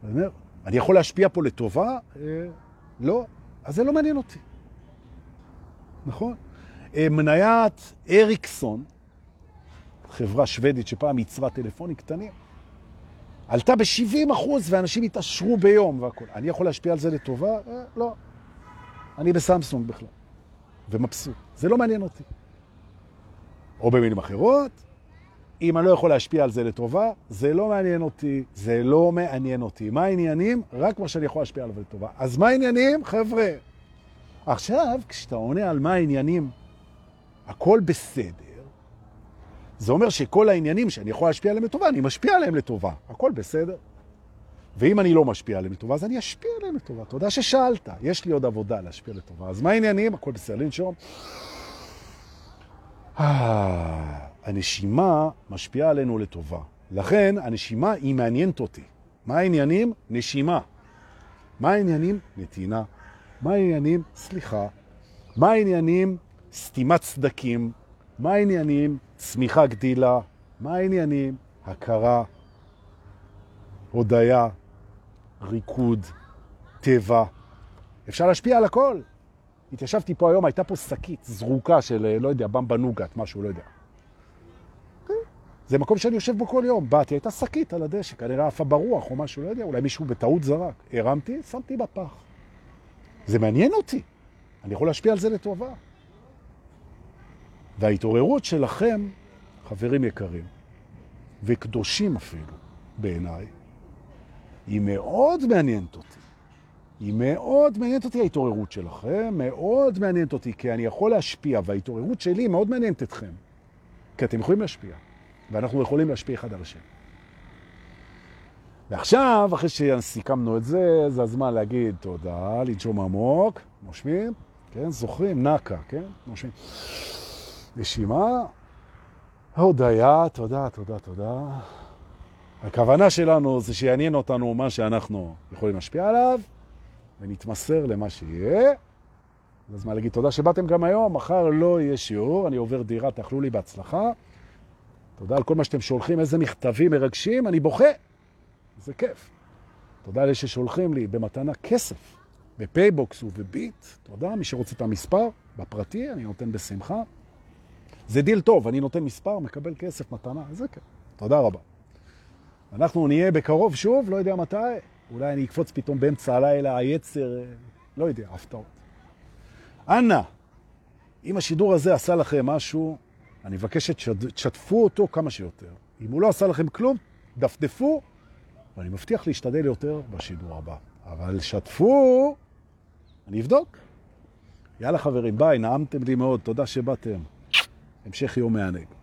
אני אומר, אני יכול להשפיע פה לטובה? אה, לא. אז זה לא מעניין אותי. נכון? אה, מניית אריקסון, חברה שוודית שפעם ייצרה טלפונים קטנים, עלתה ב-70 אחוז ואנשים התעשרו ביום והכל. אני יכול להשפיע על זה לטובה? אה, לא. אני בסמסונג בכלל, ומבסוט. זה לא מעניין אותי. או במילים אחרות, אם אני לא יכול להשפיע על זה לטובה, זה לא מעניין אותי, זה לא מעניין אותי. מה העניינים? רק מה שאני יכול להשפיע עליו לטובה. אז מה העניינים? חבר'ה, עכשיו, כשאתה עונה על מה העניינים, הכל בסדר, זה אומר שכל העניינים שאני יכול להשפיע עליהם לטובה, אני משפיע עליהם לטובה. הכל בסדר. ואם אני לא משפיע עליהם לטובה, אז אני אשפיע עליהם לטובה. תודה ששאלת. יש לי עוד עבודה להשפיע לטובה. אז מה העניינים? הכל בסדר. לנשום. אה, הנשימה משפיעה עלינו לטובה. לכן הנשימה היא מעניינת אותי. מה העניינים? נשימה. מה העניינים? נתינה. מה העניינים? סליחה. מה העניינים? סתימת סדקים. מה העניינים? צמיחה גדילה. מה העניינים? הכרה, הודיה, ריקוד, טבע. אפשר להשפיע על הכל. התיישבתי פה היום, הייתה פה שקית זרוקה של, לא יודע, במבה נוגת, משהו, לא יודע. זה מקום שאני יושב בו כל יום. באתי, הייתה שקית על הדשא, כנראה עפה ברוח או משהו, לא יודע, אולי מישהו בטעות זרק. הרמתי, שמתי בפח. זה מעניין אותי. אני יכול להשפיע על זה לטובה. וההתעוררות שלכם, חברים יקרים, וקדושים אפילו, בעיניי, היא מאוד מעניינת אותי. היא מאוד מעניינת אותי, ההתעוררות שלכם, מאוד מעניינת אותי, כי אני יכול להשפיע, וההתעוררות שלי מאוד מעניינת אתכם. כי אתם יכולים להשפיע, ואנחנו יכולים להשפיע אחד על השני. ועכשיו, אחרי שסיכמנו את זה, זה הזמן להגיד תודה, לנשום עמוק, נושמים, כן, זוכרים, נקה, כן, נושמים. נשימה, הודיה, תודה, תודה, תודה. הכוונה שלנו זה שיעניין אותנו מה שאנחנו יכולים להשפיע עליו, ונתמסר למה שיהיה. זה הזמן להגיד תודה שבאתם גם היום, מחר לא יהיה שיעור, אני עובר דירה, תאכלו לי בהצלחה. תודה על כל מה שאתם שולחים, איזה מכתבים מרגשים, אני בוכה. זה כיף. תודה לאלה ששולחים לי במתנה כסף, בפייבוקס ובביט. תודה, מי שרוצה את המספר, בפרטי, אני נותן בשמחה. זה דיל טוב, אני נותן מספר, מקבל כסף, מתנה, זה כיף. תודה רבה. אנחנו נהיה בקרוב שוב, לא יודע מתי, אולי אני אקפוץ פתאום באמצע הלילה, היצר, לא יודע, הפתעות. אנא, אם השידור הזה עשה לכם משהו, אני מבקש שתשתפו אותו כמה שיותר. אם הוא לא עשה לכם כלום, דפדפו, ואני מבטיח להשתדל יותר בשידור הבא. אבל שתפו, אני אבדוק. יאללה חברים, ביי, נעמתם לי מאוד, תודה שבאתם. המשך יום מענג.